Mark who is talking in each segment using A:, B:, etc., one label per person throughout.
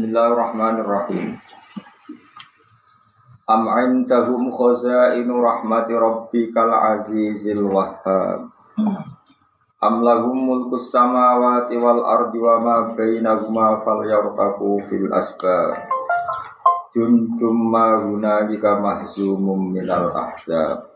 A: Bismillahirrahmanirrahim. Am indahum khazainu rahmati rabbikal azizil wahhab. Am lahum mulkus samawati wal ardi wa ma bainahuma falyartaqu fil asbab. Jundum ma hunalika mahzumum minal ahzab.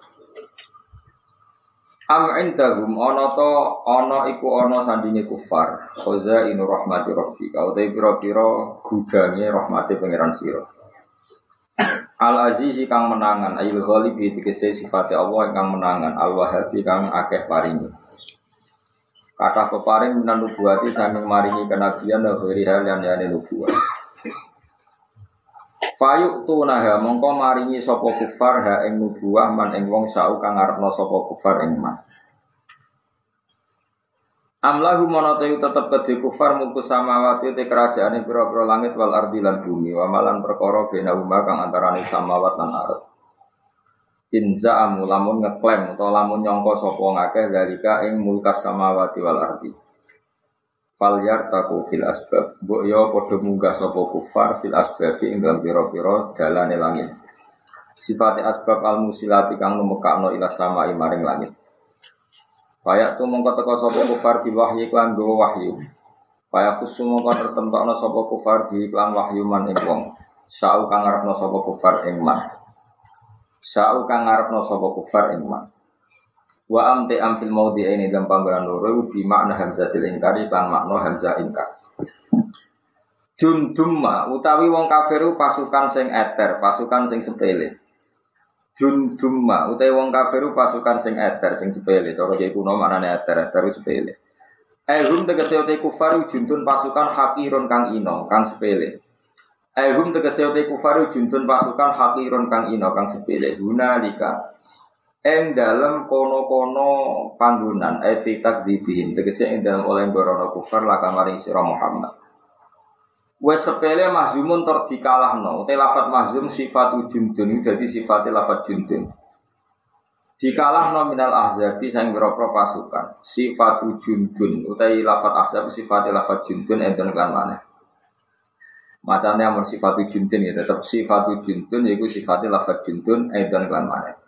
A: Am indahum ana to ana iku ana sandinge kufar. Khoza inu rahmati rabbika. Utai pira-pira gudange rahmati pangeran sira. Al Azizi kang menangan, ayil ghalibi dikese sifate Allah kang menangan, Al Wahabi kang akeh paringi. Kata peparing minan nubuati saking maringi kenabian dan hal yang yani nubuat. Fayuk tunaha mongko maringi sopo kufar ha ing nubuah man ing wong sau kang ngarepno sopo kufar ing man. Amlahu monoteyu tetep kedhe kufar muku samawati te kerajaane pira-pira langit wal ardi lan bumi wa malan perkara bena umma kang antarane samawat lan ardh. Inza amu lamun ngeklaim atau lamun nyongko sopo ngakeh dalika ing mulkas samawati wal ardi. Fal taku fil asbab. Bu yo podo munggah sopo kufar fil asbab ing dalam piro-piro dalane langit. Sifati asbab al musilati kang numekakno ila sama maring langit. Payak tu mongko teko sopo kufar di wahyu klan go wahyu. Payak khusus mongko tertentokno sopo kufar di klan wahyu man ing wong. Sa'u kang ngarepno sopo kufar ing man. Sa'u kang ngarepno sapa kufar ing man. Wa am te am fil maudi ini dalam panggonan loro bi makna hamzatil ingkari kan makna hamzah ingkar. Jundumma utawi wong kafir pasukan sing eter, pasukan sing sepele. Jundumma utawi wong kafir pasukan sing eter, sing sepele. Cara kiye kuno maknane eter, eter sepele. Ehum tegese utai kufaru juntun pasukan hakirun kang ino, kang sepele. Aihum tegese te kufaru juntun pasukan hakirun kang ino kang sepele guna lika. Eng dalam kono-kono panggunan evi takdibihin tegese ing dalam oleh borono kufar laka maring sira Muhammad. Wes sepele mahzumun ter dikalahno. Te lafat mahzum sifat juntun jadi sifat lafat juntun. Dikalah minal ahzabi sang boro pasukan. Sifat juntun utai lafat ahzab sifat lafat juntun enten kan maneh. Macamnya amun sifat juntun ya tetap sifat juntun yaitu sifatnya lafaz juntun edan klan mana.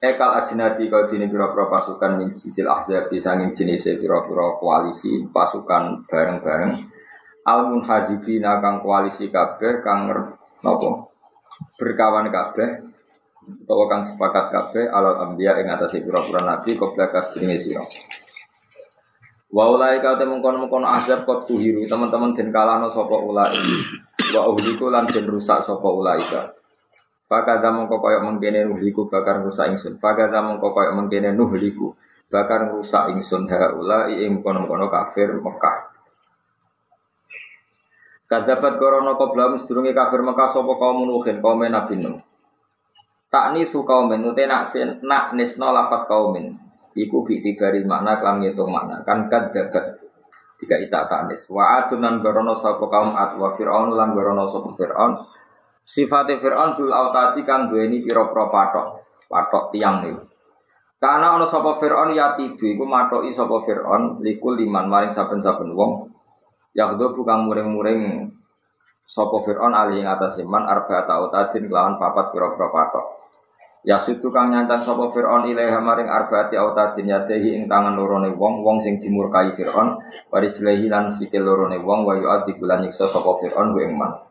A: Ekal ajnadi kau dini biro-biro pasukan min sijil ahzab disangin jenis biro-biro koalisi pasukan bareng-bareng. Al munhazibina kang koalisi kabeh kang nopo berkawan kabeh utawa kang sepakat kabeh alal ambiya ing atase biro-biro nabi koblakas dini siro. Wa ulai kau temu kono kono azab kot tuhiru teman-teman den kalano sopo ulai. Wa uhliku lan den rusak sopo ulai ka. Fakada mongko koyo mengkene nuhliku bakar rusak ingsun. Fakada mongko koyo mengkene nuhliku bakar rusak ingsun ha ulai ing kono kono kafir Mekah. Kadapat korono koblam sedurunge kafir Mekah sopo kaum nuhin kaum Nabi Nuh. Takni su kaumin, nute nak nak nisno lafat kaumin, Iku tibari makna kelam ngitung makna kan kad gabat tiga ita tanis. Wa adunan gorono sopo kaum ad wa fir'aun lan gorono sopo fir'aun. Sifate fir'aun dul autadi kang duweni pira-pira patok, patok tiang nih. Karena ono sopo fir'aun ya tidu iku matoki sopo fir'aun likul liman maring saben-saben wong. Yakhdo bukan muring-muring sopo fir'aun alih ing atas iman arba tautadin kelawan papat pira-pira patok. Ya situ kang nyantan sapa Fir'aun ilaiha maring arbaati autadin yadehi ing tangan lorone wong wong sing dimurkai Fir'aun wari jelehi lan sikil lorone wong wa yu'adhi bulan nyiksa sapa Fir'aun ku ing man.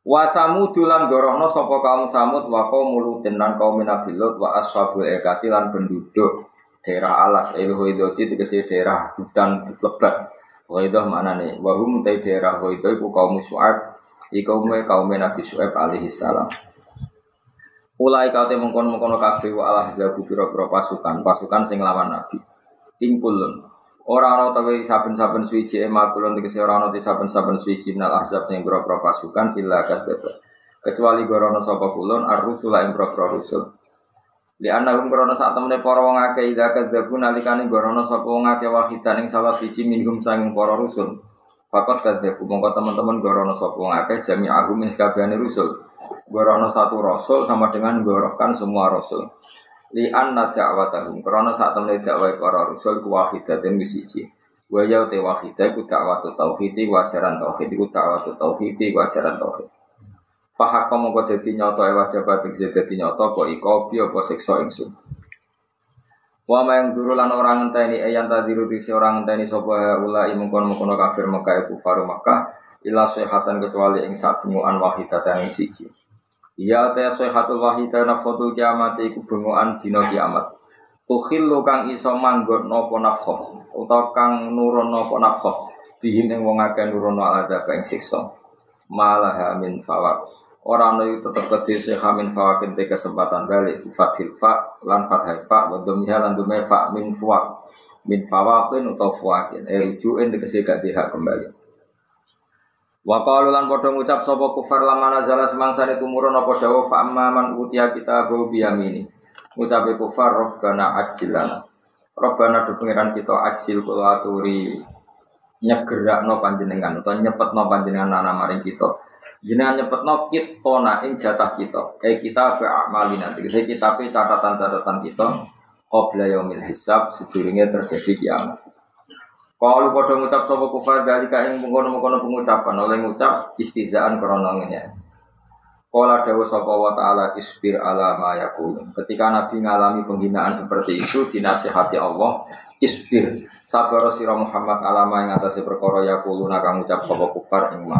A: Wa samud lan gorohno sapa kaum samud wa mulutin lan kaum Nabi wa ashabul ekati lan penduduk daerah alas el hoidoti tegese daerah hutan lebat. Hoidoh mana nih? Wahum te daerah hoidoh iku kaum Su'ab iku kaum Nabi Su'ab alaihi salam. Ulai kau mengkon mengkono kafe wa Allah zabu piro pasukan pasukan sing lawan nabi. Ingkulun orang orang tahu saben-saben suci emak kulun dikasih orang orang saben-saben suci minal ahzab yang piro pasukan illa kadzdzaba. Kecuali gorono sapa kulun ar-rusula piro piro rusul. Li anahum gorono saat temene para wong akeh ida kadzabu nalikane gorono sapa wong akeh wahidan ing salah suci minhum sanging para rusul. Fakat kadzabu mongko teman-teman gorono sapa wong akeh jami'ahum ing sakabehane rusul. Gorono satu rasul sama dengan gorokan semua rasul. Li anna da'watahum karena saat temen dakwah para rasul ku wahidatin wisiji. Wa ya te wahidah iku dakwah tauhid iku ajaran tauhid iku dakwah tauhid iku ajaran tauhid. Fahak kamu kau jadi nyoto ewa jabat jadi nyoto kau iko apa siksa ingsun. Wa ma yang zuru lan orang ngenteni ayan tadiru disi orang ngenteni sapa ula imungkon mungkon kafir Mekah iku faru Mekah ila sehatan kecuali ing sabunguan wahidatan ing siji. Iya ta sehatul wahidatan nafkhatul kiamat iku bunguan dina kiamat. Tukhillu kang iso manggon napa nafkhah utawa kang nurun napa nafkhah bihim ing wong akeh nurun ala ing siksa. Malah min fawaq Orang itu tetap kecil sehamin fawakin te kesempatan balik. Fathil fa lan fathil fa wa domiha lan domir fa min fuwak. Min fawakin atau fuwakin eh rujuin tegese gak kembali Wa qalu lan padha ngucap sapa kufar lamana zala semangsa itu murun apa dawa fa amman utia kita bu biyamini ngucape kufar robbana ajilana robbana do pangeran kita ajil kula aturi. Nyegerakno panjenengan utawa nyepetno panjenengan ana maring kita. Jenengan nyepetno kitona ing jatah kita. Eh kita ke amali nanti. Saya kita pe catatan-catatan kita qabla yaumil hisab sedurunge terjadi kiamat kalau pada ngucap sapa kufar dari kain mengkono-mengkono pengucapan oleh ngucap istizaan kronologinya Kala dawa sapa wa ta'ala isbir ala ma. Ketika Nabi ngalami penghinaan seperti itu dinasihati Allah, isbir sabar sira Muhammad alama yang atas perkara yakuluna kang ngucap sapa kufar ing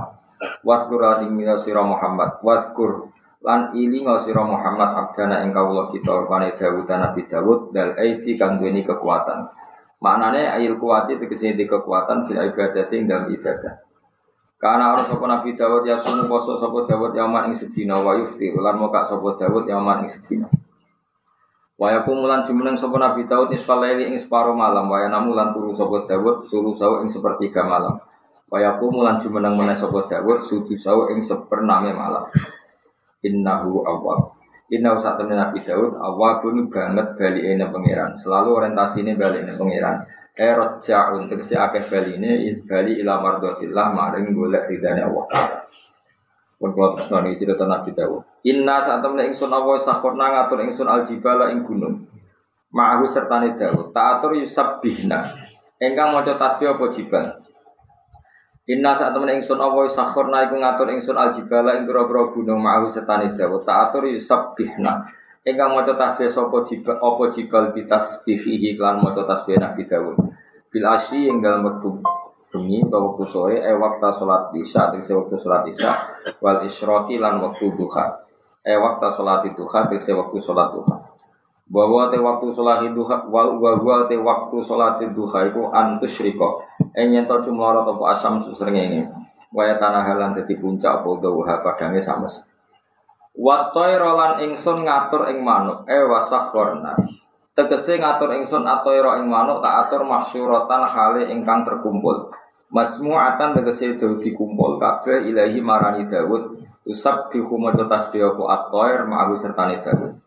A: Waskur lan ing sira Muhammad. Waskur lan ilinga sira Muhammad abdana ing kawula kita rupane Dawud Nabi Dawud dal aiti kang duweni kekuatan. Maknane ayil kuwati tegese di kekuatan fil ibadati ing dalam ibadah. Karena orang sapa Nabi Dawud ya sumu poso sapa Dawud yaman ing sedina wa yuftir lan moka sapa Dawud yaman ing sedina. Waya kumulan jumeneng sapa Nabi Daud nisfal ing separo malam waya namulan turu sapa Daud sulu sawu ing sepertiga malam. Wayaku mulan jumeneng meneh sapa Dawud sujud sawu ing sepername malam. Innahu awwab. Inna saat temen Nabi Daud awabun banget bali ene pangeran. Selalu orientasine bali ene pangeran. Erot ja'un tegese akeh bali ini bali ila mardotillah maring golek ridane Allah. Pun kalau terus nani cerita Nabi Dawud. Inna saat temen ingsun Allah sakhorna ngatur ingsun aljibala ing gunung. Ma'ahu sertane Dawud. Ta'atur yusabbihna. Engkang maca tasbih apa jibal? Inna saat temen ingsun Allah sakhorna iku ngatur ingsun aljibala ing pira-pira gunung ma'ahu setani Dawud ta'atur yusabbihna ingkang maca tasbih sapa jibal apa jibal bitas bifihi lan maca tasbih Nabi Dawud bil asyi ing dalem wektu bengi utawa wektu sore e waktu salat isya tegese wektu salat isya wal isyraqi lan wektu duha. E waktu salat duha tegese wektu salat duha bahwa te waktu sholat duha bahwa te waktu sholat duha itu antus riko enyen to cuma ora topo asam ini waya tanah halan dadi puncak apa dawa padange sames Watoy rolan ingsun ngatur ing manuk. E wasakhorna tegese ngatur ingsun atoiro ing manuk tak atur mahsyuratan hale ingkang terkumpul. Masmu'atan tegese dadi dikumpul. Kabeh ilahi marani Daud usabbihu maca tasbih apa? Atoir ma'ahu sertane Daud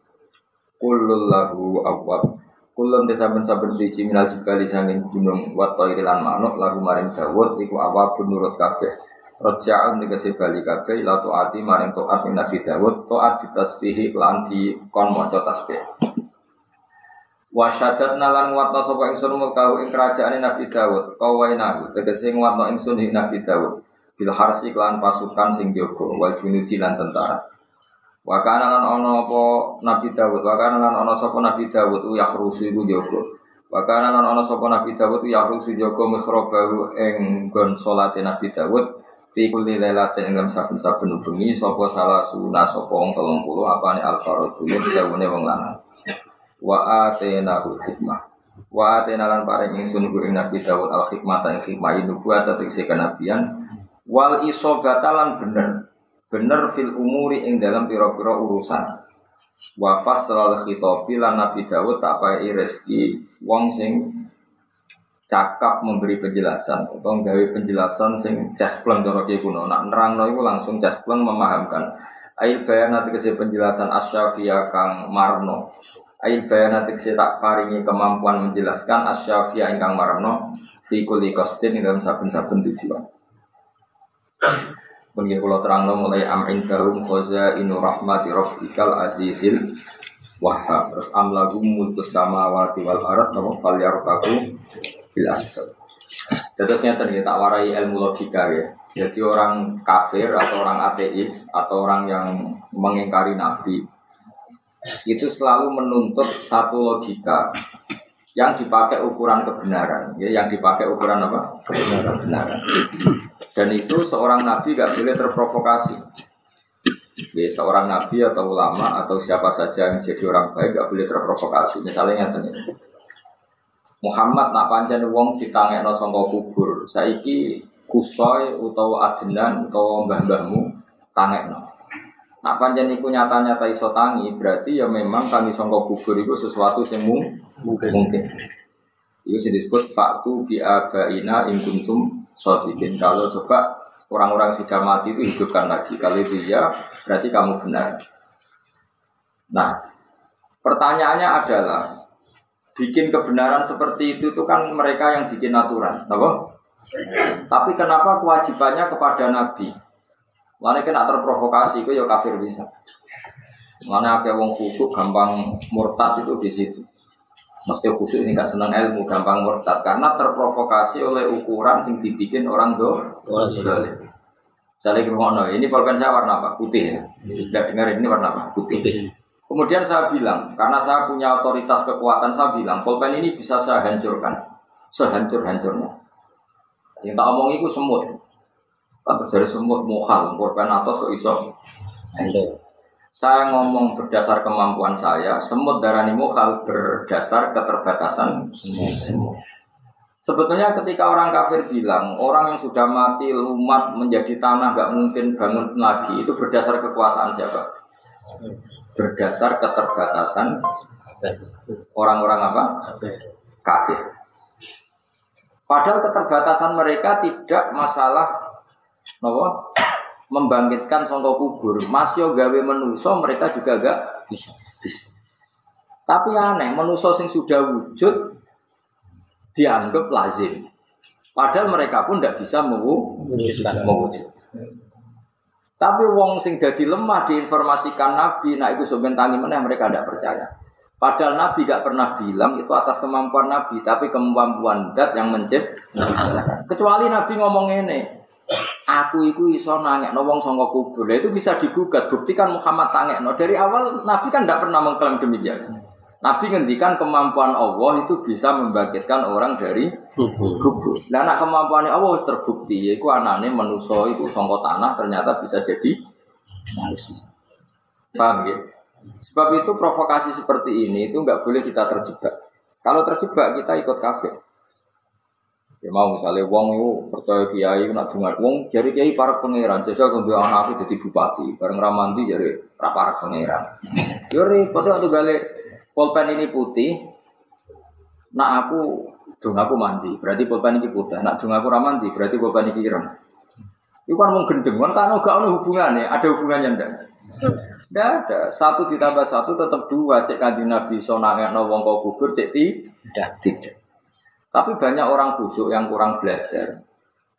A: Kulul lahu awwab. Kulun te saben-saben suci minal jibali sangin gunung Wato irilan manuk lagu maring Dawud Iku awab nurut kabeh. Roja'un tegesi bali kabeh Ila to'ati maring to'at min Nabi Dawud To'at ditasbihi lan di kon moco tasbih Wasyadat nalan nguatno sapa ingsun mulkahu ing kerajaan Nabi Dawud Kawainahu tegesi nguatno ingsun Nabi Dawud Bil harsi klan pasukan sing jogo Wal junudi lan tentara Wakana lan ono apa Nabi Dawud, wakana lan ono sapa Nabi Dawud u yakhrusu iku jaga. Wakana lan ono sapa Nabi Dawud yakhrusu jaga mikhrabahu ing gon salate Nabi Dawud fi kulli lailatin ing saben-saben bengi sapa salah suna sapa wong 30 apane al-farajulun sewune wong lanang. Wa atenahu hikmah. Wa atena lan paring ingsun Nabi Dawud al-hikmah ta ing hikmah nubuwat tegese kenabian wal isobata lan bener bener fil umuri ing dalam piro-piro urusan. Wa fasral khitobi lan Nabi Dawud tak pai rezeki wong sing cakap memberi penjelasan atau gawe penjelasan sing jaspleng cara kuno. Nak nerangno iku langsung jaspleng memahamkan. Ail bayan nanti kese penjelasan asyafia kang marno. Ail bayan nanti kese tak paringi kemampuan menjelaskan asyafia ingkang marno. Fi kulli qasdin dalam saben-saben tujuan Mungkin kalau terang mulai am indahum khoza inu rahmati rabbikal azizil wahab terus am lagu mulkus samawati wal arat nama fal yartaku bil asbab Terus nyata nih tak warai ilmu logika ya. Jadi orang kafir atau orang ateis atau orang yang mengingkari nabi itu selalu menuntut satu logika yang dipakai ukuran kebenaran, ya, yang dipakai ukuran apa? Kebenaran. kebenaran. Dan itu seorang nabi gak boleh terprovokasi. Ya, seorang nabi atau ulama atau siapa saja yang jadi orang baik gak boleh terprovokasi. Misalnya nyata nih. Muhammad nak pancen wong ditangekno saka kubur. Saiki kusoi utawa adenan utawa mbah-mbahmu tangekno. Nak pancen iku nyata-nyata iso tangi, berarti ya memang tangi saka kubur itu sesuatu yang mungkin. mungkin. Itu sih disebut faktu bi abaina in kuntum shodiqin. Kalau coba orang-orang sudah mati itu hidupkan lagi. Kalau itu ya, berarti kamu benar. Nah, pertanyaannya adalah bikin kebenaran seperti itu itu kan mereka yang bikin aturan, apa? Tapi kenapa kewajibannya kepada Nabi? Mana kena terprovokasi itu ya kafir bisa. Mana ada wong khusuk gampang murtad itu di situ. Mesti khusyuk sih nggak senang ilmu gampang murtad karena terprovokasi oleh ukuran sing dibikin orang do. Saya lagi ngomong, ini pulpen saya warna apa? Putih ya. Tidak dengar ini warna apa? Putih. Kemudian saya bilang, karena saya punya otoritas kekuatan, saya bilang, pulpen ini bisa saya hancurkan. Sehancur-hancurnya. Yang tak omong itu semut. Terus dari semut mukhal, pulpen atas kok iso hancur. Saya ngomong berdasar kemampuan saya, semut darani mukhal berdasar keterbatasan semut. Sebetulnya ketika orang kafir bilang orang yang sudah mati lumat menjadi tanah gak mungkin bangun lagi itu berdasar kekuasaan siapa? berdasar keterbatasan orang-orang apa? Kafir. Padahal keterbatasan mereka tidak masalah nopo membangkitkan songko kubur. Masyo gawe menuso mereka juga gak bisa. Tapi aneh, menuso sing sudah wujud dianggap lazim. Padahal mereka pun tidak bisa mewujud. Tapi wong sing jadi lemah diinformasikan Nabi, nah itu sebentar mana mereka tidak percaya. Padahal Nabi gak pernah bilang itu atas kemampuan Nabi, tapi kemampuan dat yang mencipt. Kecuali Nabi ngomong ini, aku itu iso nangek no wong songkok kubur, itu bisa digugat. Buktikan Muhammad tangek no dari awal Nabi kan tidak pernah mengklaim demikian. Nabi ngendikan kemampuan Allah itu bisa membangkitkan orang dari kubur. Nah, nak kemampuan Allah harus terbukti, yaitu anane manusia itu songkot tanah ternyata bisa jadi manusia. Paham ya? Sebab itu provokasi seperti ini itu nggak boleh kita terjebak. Kalau terjebak kita ikut kafir. Ya mau misalnya wong itu percaya kiai nak dengar wong jadi kiai para pangeran jasa kudu anak jadi bupati bareng ramanti jadi para pangeran. Yo repot atau gale Pulpen ini putih, nak aku dung aku mandi, berarti pulpen ini putih. Nak dung aku ramanti, berarti pulpen ini ireng. Itu kan mau gendeng, kan karena gak ada hubungannya, ada hubungannya ndak? Ndak ada. Satu ditambah satu tetap dua. Cek kaji Nabi sonangnya wong kau kubur, cek tidak. Tidak. Tapi banyak orang khusyuk yang kurang belajar.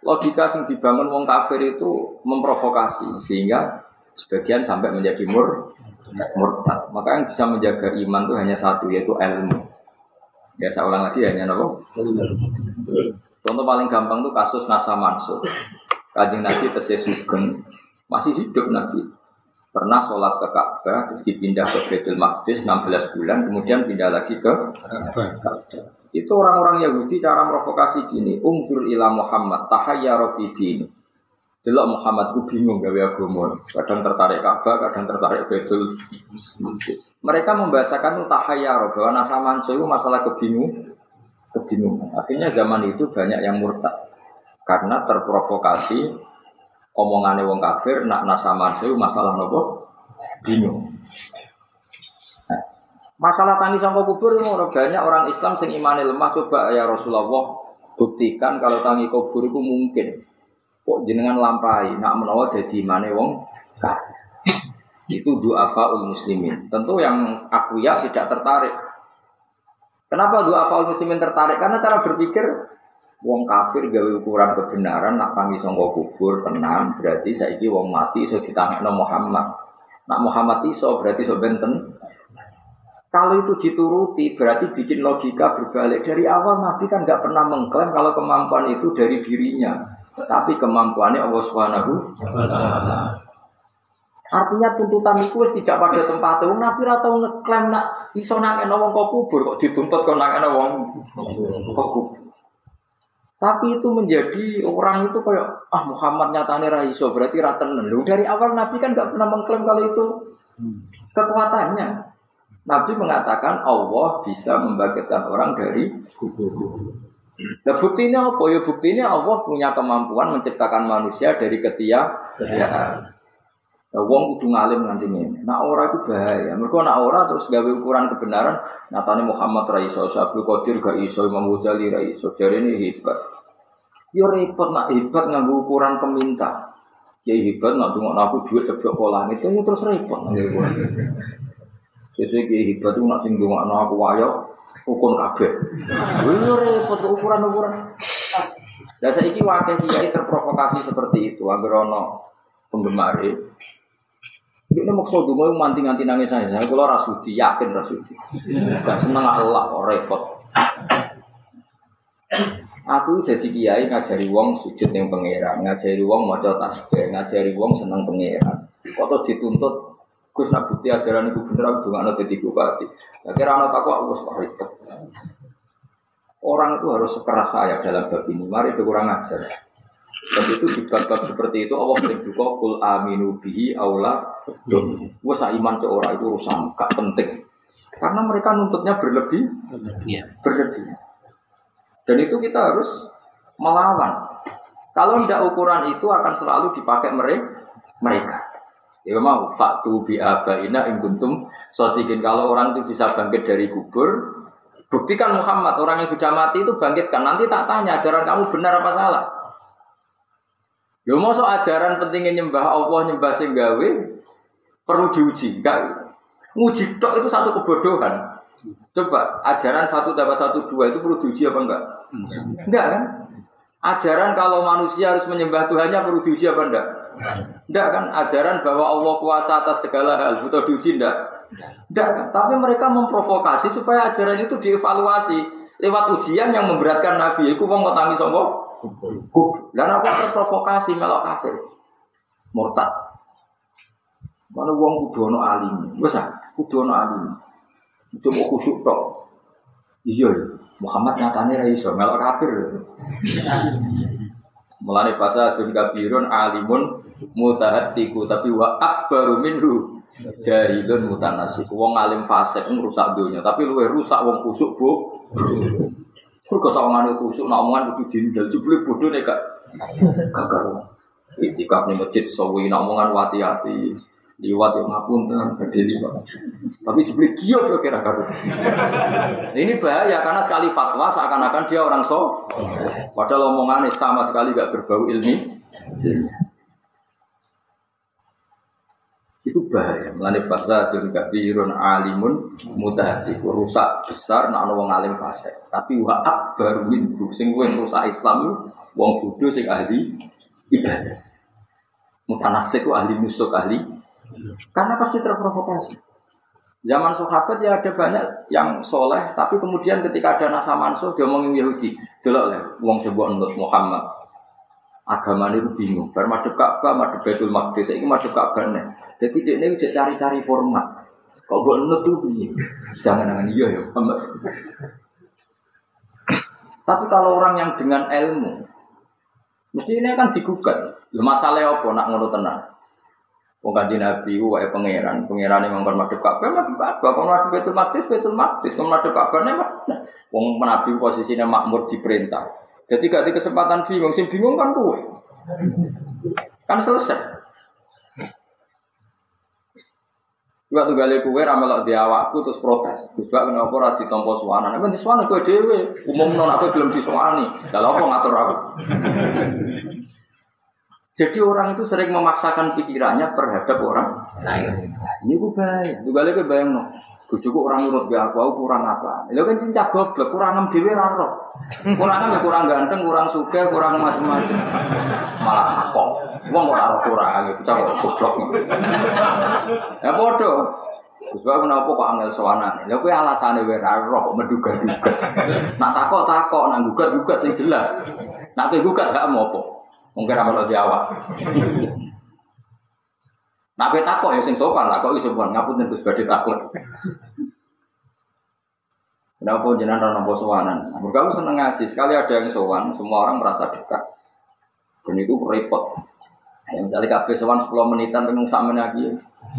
A: Logika yang dibangun wong kafir itu memprovokasi sehingga sebagian sampai menjadi mur murtad. Maka yang bisa menjaga iman itu hanya satu yaitu ilmu. Ya saya ulang lagi hanya nopo. Contoh paling gampang itu kasus Nasa Mansur. Kajing Nabi tesis masih hidup Nabi. Pernah sholat ke Ka'bah, terus dipindah ke Baitul Maqdis 16 bulan, kemudian pindah lagi ke Ka'bah. Itu orang-orang Yahudi cara provokasi gini, Umzur ila Muhammad, tahayyara fi. Delok Muhammad ku bingung gawe agama. Kadang tertarik Ka'bah, kadang tertarik Baitul. Mereka membahasakan tahayyar bahwa nasa manso itu masalah kebingung, kebingungan. Akhirnya zaman itu banyak yang murtad karena terprovokasi omongannya wong kafir nak nasa manso itu masalah nopo bingung. Masalah tangis sama kubur itu banyak orang Islam sing imani lemah coba ya Rasulullah buktikan kalau tangi kubur itu mungkin Kok jenengan lampai nak menawa jadi mana wong kafir. Itu doa faul muslimin. Tentu yang aku ya tidak tertarik. Kenapa doa faul muslimin tertarik? Karena cara berpikir wong kafir gawe ukuran kebenaran nak tangi songko kubur tenang berarti saiki wong mati iso ditangekno Muhammad. Nak Muhammad iso berarti so benten. Kalau itu dituruti berarti bikin logika berbalik. Dari awal Nabi kan nggak pernah mengklaim kalau kemampuan itu dari dirinya, tapi kemampuannya Allah Subhanahu Artinya tuntutan itu tidak pada tempatnya. Wong Nabi ora tau ngeklaim nak iso nangekno wong kok kubur kok dituntut kok nangekno wong kok kubur. Tapi itu menjadi orang itu kayak ah Muhammad nyatane ra iso berarti ra. Dari awal Nabi kan nggak pernah mengklaim kalau itu kekuatannya. Nabi mengatakan Allah bisa membangkitkan orang dari kubur. Nah buktinya apa? Ya buktinya Allah punya kemampuan menciptakan manusia dari ketiadaan. Nah, wong kudu ngalim nanti ini. Nah orang itu bahaya. Mereka nak orang terus gawe ukuran kebenaran. Nyatanya Muhammad Raiso, Abdul Qadir gak iso, Imam Ghazali Raiso. Jadi ini hebat. Yo ya repot nak hebat nganggo ukuran peminta. Ya hebat nak tunggu aku duit ceblok pola itu ya terus repot. Sesuai kiai hebat itu nak sing dongakno aku wayo ukun kabeh. Ini repot ukuran-ukuran. Lah saiki wakil kiai terprovokasi seperti itu, anggere ana penggemar ini maksud dungo manting-manting nangis saya. Saya kalau rasudi yakin rasudi. Gak seneng Allah repot. Aku udah di kiai ngajari wong sujud yang pangeran, ngajari wong maca tasbih, ngajari wong seneng pangeran. Kok terus dituntut Gus nak bukti ajaran itu bener aku dengan nanti bupati. Ya kira anak aku aku harus Orang itu harus sekeras saya dalam bab ini. Mari itu kurang ajar. Dan itu di seperti itu Allah sering juga kul aminu bihi aula dun. Gue iman ke orang itu urusan gak penting. Karena mereka nuntutnya berlebih, iya. berlebih. Dan itu kita harus melawan. Kalau tidak ukuran itu akan selalu dipakai mereka. Ya mau faktu bi abaina ing kuntum sodikin kalau orang itu bisa bangkit dari kubur, buktikan Muhammad orang yang sudah mati itu bangkitkan. Nanti tak tanya ajaran kamu benar apa salah. Ya mau so ajaran pentingnya nyembah Allah nyembah singgawe perlu diuji. Enggak nguji tok itu satu kebodohan. Coba ajaran satu tambah satu dua itu perlu diuji apa enggak? Enggak kan? Ajaran kalau manusia harus menyembah Tuhannya perlu diuji apa enggak? Enggak kan ajaran bahwa Allah kuasa atas segala hal butuh diuji enggak? Enggak kan? Tapi mereka memprovokasi supaya ajaran itu dievaluasi lewat ujian yang memberatkan Nabi. Iku wong kok tangis sapa? Dan aku terprovokasi melok kafir. Murtad. Mana wong kudu ana alim. Wes ah, kudu ana alim. Coba khusyuk tok. Iya ya. Muhammad nyatane ra iso melok kafir. Mulane fasadun kabirun alimun mutahatiku tapi wa akbaru minhu jahilun mutanasik. Wong alim fasik ngrusak dunia tapi luwe rusak wong khusuk bu. Kok sawangane khusuk nak omongan kudu dindel jebule bodoh nek gak gak karo. Itikaf ning masjid sawi nak omongan wati-ati liwat yang ngapunten gede liwat. Tapi jebule kiyo yo kira karo. Ini bahaya karena sekali fatwa seakan-akan dia orang so. Padahal omongannya sama sekali gak berbau ilmi. Itu bahaya. Melani fasadun kabirun alimun mutahati. Rusak besar nak wong alim fase. Tapi wa akbar min sing rusak Islam wong bodoh sing ahli ibadah. Mutanasik ahli musuh ahli karena pasti terprovokasi. Zaman sahabat ya ada banyak yang soleh, tapi kemudian ketika ada nasa mansuh dia ngomongin Yahudi, delok lah, wong sebuah nut Muhammad. Agama itu bingung, bar madep Ka'bah, madep Baitul Maqdis, ini madep Ka'bah nih. Jadi dia ini cari-cari format. Kok buat nut tuh? Sedangkan dengan iya ya Muhammad. Tapi kalau orang yang dengan ilmu, mesti ini kan digugat. Masalahnya apa nak ngono tenang? Wong kanjeng Nabi ku wae pangeran, pangeran yang ngomong madhep Ka'bah, madhep Ka'bah, kalau madhep Baitul Maqdis, Baitul Maqdis, kalau madhep Ka'bah nek Wong Nabi posisinya makmur diperintah. Jadi gak di kesempatan bingung, sing bingung kan gue. Kan selesai. Juga tuh gali kue ramelok di awakku terus protes. Gak kenapa ora ditompo suwana. Nek di suwana kue dewe. Umum non aku belum disuwani. Lalu apa ngatur aku? Jadi orang itu sering memaksakan pikirannya terhadap orang lain. ini gue baik. Juga lagi bayang no. Bujuku orang nurut gak aku, aku kurang apa? Lo kan cinta goblok, kurang enam dewi raro. Kurang ya kurang ganteng, kurang suka, kurang macam-macam. Malah takok. Wong kok raro kurang, itu cakap goblok. Ya bodoh. Sebab kenapa kok angel sowanan? Lha kuwi alasane wae ra roh kok menduga-duga. Nak takok takok, nak gugat-gugat sing jelas. Nak kowe gugat gak mau apa? Mungkin amal di awak. Nak kowe takok ya sing sopan, takok iso sopan, ngapunten Gus badhe takut. Kenapa jenengan ora nampa sowanan? Mergo seneng ngaji, sekali ada yang sowan, semua orang merasa dekat. Dan itu repot. Yang misalnya kabeh sowan 10 menitan pengen sak lagi.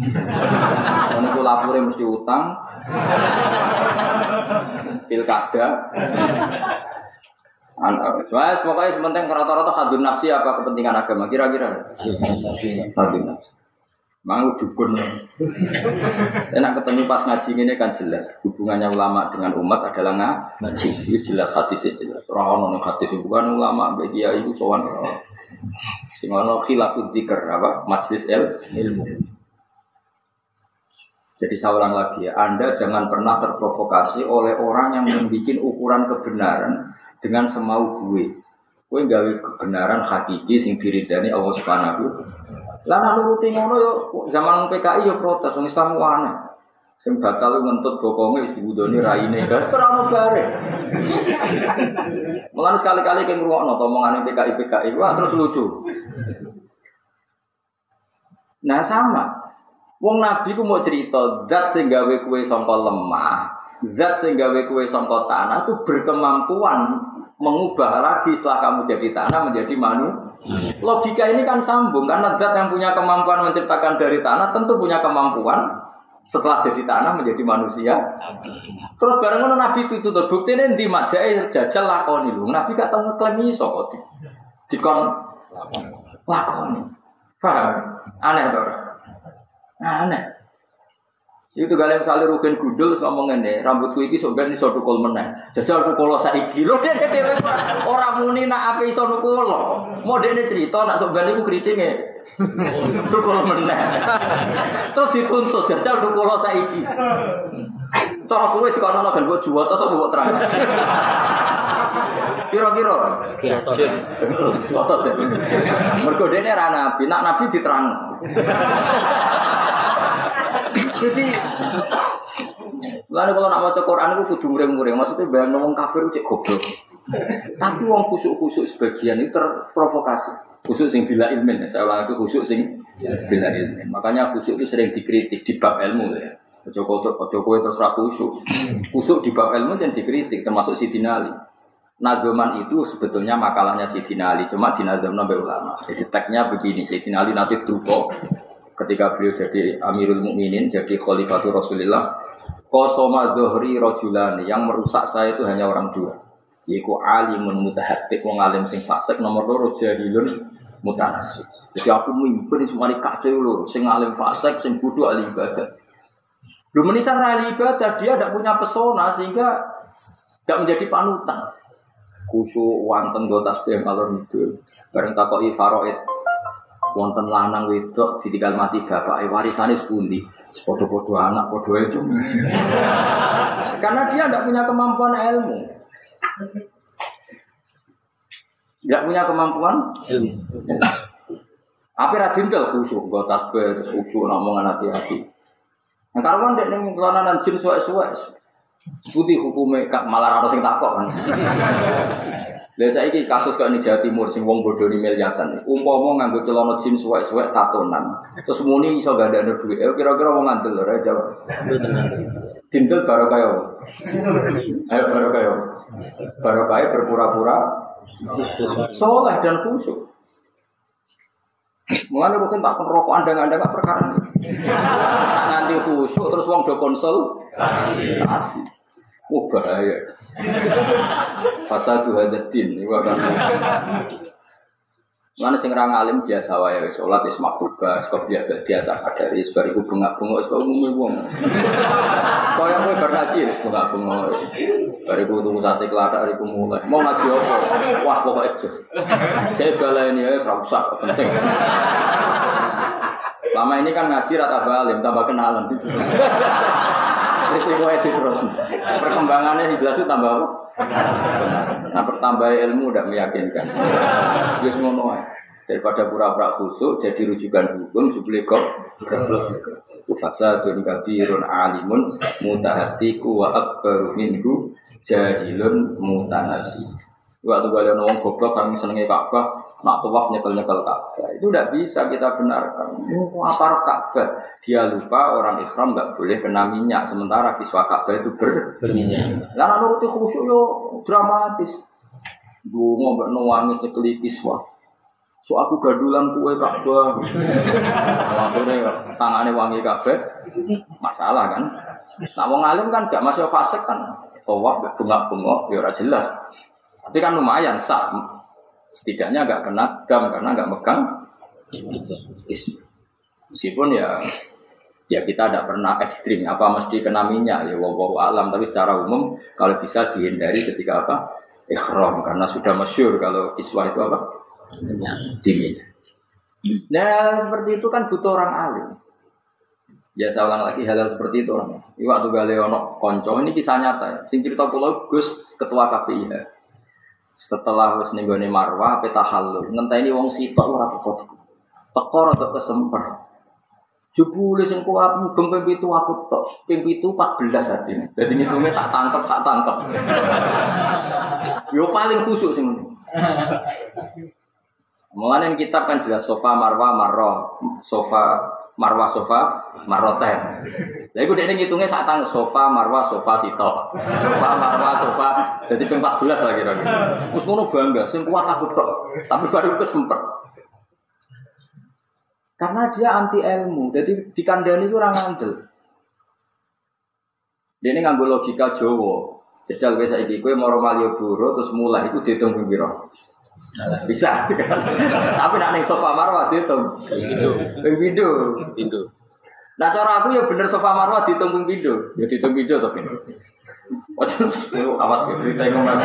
A: Ini aku lapure mesti utang. Pilkada. Soalnya pokoknya sementing rata-rata hadun nafsi apa kepentingan agama kira-kira. Hadun nafsi. Mau dukun. Enak ketemu pas ngaji ini kan jelas hubungannya ulama dengan umat adalah ngaji. Itu jelas hadisnya jelas. Rono nih hadis bukan ulama bagi itu sowan. Sing ono khilafud dzikr apa? Majlis el ilmu. Jadi saya ulang lagi ya, Anda jangan pernah terprovokasi oleh orang yang membuat ukuran kebenaran dengan semau gue. Gue gawe kebenaran hakiki sing diridani Allah Subhanahu. Lah nak nuruti ngono yo zaman PKI yo protes wong Islam aneh. Sing batal ngentut bokonge wis dibudoni raine kan ora ono bare. Mulane sekali-kali ke ngrungokno omongane PKI PKI wah terus lucu. Nah sama, Wong Nabi ku mau cerita zat sing gawe kue sangka lemah, zat sing gawe kue sangka tanah itu berkemampuan mengubah lagi setelah kamu jadi tanah menjadi manu. Logika ini kan sambung karena zat yang punya kemampuan menciptakan dari tanah tentu punya kemampuan setelah jadi tanah menjadi manusia. Terus bareng Nabi itu tuh bukti ini di majai jajal lakoni lu. Nabi gak tau ngeklaim iso kok di, dikon lakoni. Paham? Aneh tuh. Aneh. Itu kalian misalnya rugen gundul ngomong ini rambutku ini sebenarnya iso tukul meneh. Jajal tukul saiki lho dene dhewe ora muni nak ape iso tukul. Mau dene cerita nak sebenarnya iku kritike. tukul meneh. Terus dituntut jajal tukul saiki. Cara kowe dikono kan buat jual terus buat terang. Kira-kira. Kira-kira. Ya. Mergo dene ra nabi, nak nabi diterang. Jadi Lalu kalau nak maca Quran itu kudu muring-muring, maksudnya bayang ngomong kafir cek goblok. Tapi wong khusuk-khusuk sebagian itu terprovokasi. Khusuk sing bila ilmin, saya ulang itu khusuk sing bila ilmin. Makanya khusuk itu sering dikritik di bab ilmu ya. Ojo kowe terus ra khusuk. Khusuk di bab ilmu dan dikritik termasuk Sidina Ali. Nazoman itu sebetulnya makalahnya Sidina Ali, cuma dinazomna ulama. Jadi tagnya begini, Sidina Ali nanti drupo ketika beliau jadi Amirul Mukminin, jadi Khalifatul Rasulullah, kosoma zohri rojulani yang merusak saya itu hanya orang dua, yaitu alimun mutahatik wong alim sing fasik nomor loro jahilun mutanasib. Jadi aku mimpin semua di kacau sing alim fasik, sing bodoh ahli ibadah. Lu menisan ahli ibadah dia tidak punya pesona sehingga tidak menjadi panutan. Khusyuk wanten go tasbih kalau itu. Bareng takoi faroid wonten lanang wedok ditinggal mati bapak warisane sepundi? Sepodo-podo anak podo itu karena dia tidak punya kemampuan ilmu. Tidak punya kemampuan ilmu. Apa radintel khusyuk gue tasbih terus khusyuk ngomongan hati-hati. Kalau kan dia nih kelananan jin suwe-suwe putih hukumnya malah harus yang takut kan Lihat saya ini kasus kayak ini Jawa Timur, sing wong bodoh di miliatan. Umpama nganggo celana jin suwek-suwek tatonan. Terus muni iso gak ada duit. Eh kira-kira wong ngantel lho aja. Dintel baru kaya. Ayo baru kaya. Berpura-pura soleh dan khusyuk. Mulane bukan tak rokok anda anda gak perkara ini. Nanti khusyuk terus wong do konsul. Kasih. Oh bahaya. Fasadu hadatin ini. Mana sing ra alim biasa wae wis salat wis makruba, kok biasa biasa kadari wis bariku bunga-bunga wis umume wong. Wis koyo kowe bar ngaji wis bunga-bunga wis. Bariku tuku sate kelathak bariku mulai. Mau ngaji apa? Wah pokoknya jos. Saya baleni ya ora usah penting. Lama ini kan ngaji rata balim, tambah kenalan sih. Risiko itu terus. Perkembangannya jelas itu tambah apa? Nah, bertambah ilmu tidak meyakinkan. Ya semua Daripada pura-pura khusuk jadi rujukan hukum jubli kok fasadun kabirun alimun mutahatiku wa akbaru minhu jahilun mutanasi. Waktu kalian ngomong goblok kami senengnya Ka'bah, nak tawaf nyekel-nyekel Ka'bah. Itu tidak bisa kita benarkan. Apa Ka'bah? Dia lupa orang Islam nggak boleh kena minyak, sementara kiswa Ka'bah itu ber
B: berminyak.
A: Lah nuruti khusyuk yo dramatis. Dungo mbak nangis nyekeli kiswa. So aku gadulan kue Ka'bah. Akhirnya tangannya wangi kabeh. Masalah kan? Nah wong alim kan gak masih fasik kan. Tawaf gak bengak-bengok ya jelas. Tapi kan lumayan sah. Setidaknya gak kena dam karena gak megang Meskipun ya ya kita tidak pernah ekstrim apa mesti kena minyak ya wawahu alam tapi secara umum kalau bisa dihindari ketika apa ikhram karena sudah masyur kalau kiswah itu apa dingin. Nah seperti itu kan butuh orang alim. Ya saya ulang lagi hal-hal seperti itu orang. Ini waktu gale ono konco ini kisah nyata. ya. Sing cerita pulau Gus ketua KPIH. Setelah wis ning gone Marwah peta halul, ngenteni wong sitok ora teko teko. Teko rada kesemper. Jebule sing kuat mubeng ping pitu aku tok. Ping pitu 14 artine. Dadi ngitungnya sak tangkep sak tangkep. Yo paling khusuk sing ngene. Mulane kitab kan jelas sofa marwa marroh, sofa marwa sofa marroten. Lah iku dekne ngitungnya sak tang sofa marwa sofa sito. Sofa marwa sofa dadi ping 14 lah kira-kira. Wis ngono bangga sing kuat aku tok. Tapi baru kesempet. Karena dia anti ilmu, jadi dikandani itu orang ngandel. Dia ini nganggo logika Jawa. Jajal gue saiki kowe moro Malioboro terus mulai iku dihitung pira? Bisa. Tapi nak ning sofa Marwah dihitung. Ping pindho.
B: Pintu.
A: Nah cara aku ya bener sofa Marwah dihitung ping pindho. Ya dihitung pindho to, Vin. Lu awas ke keriting ngomong.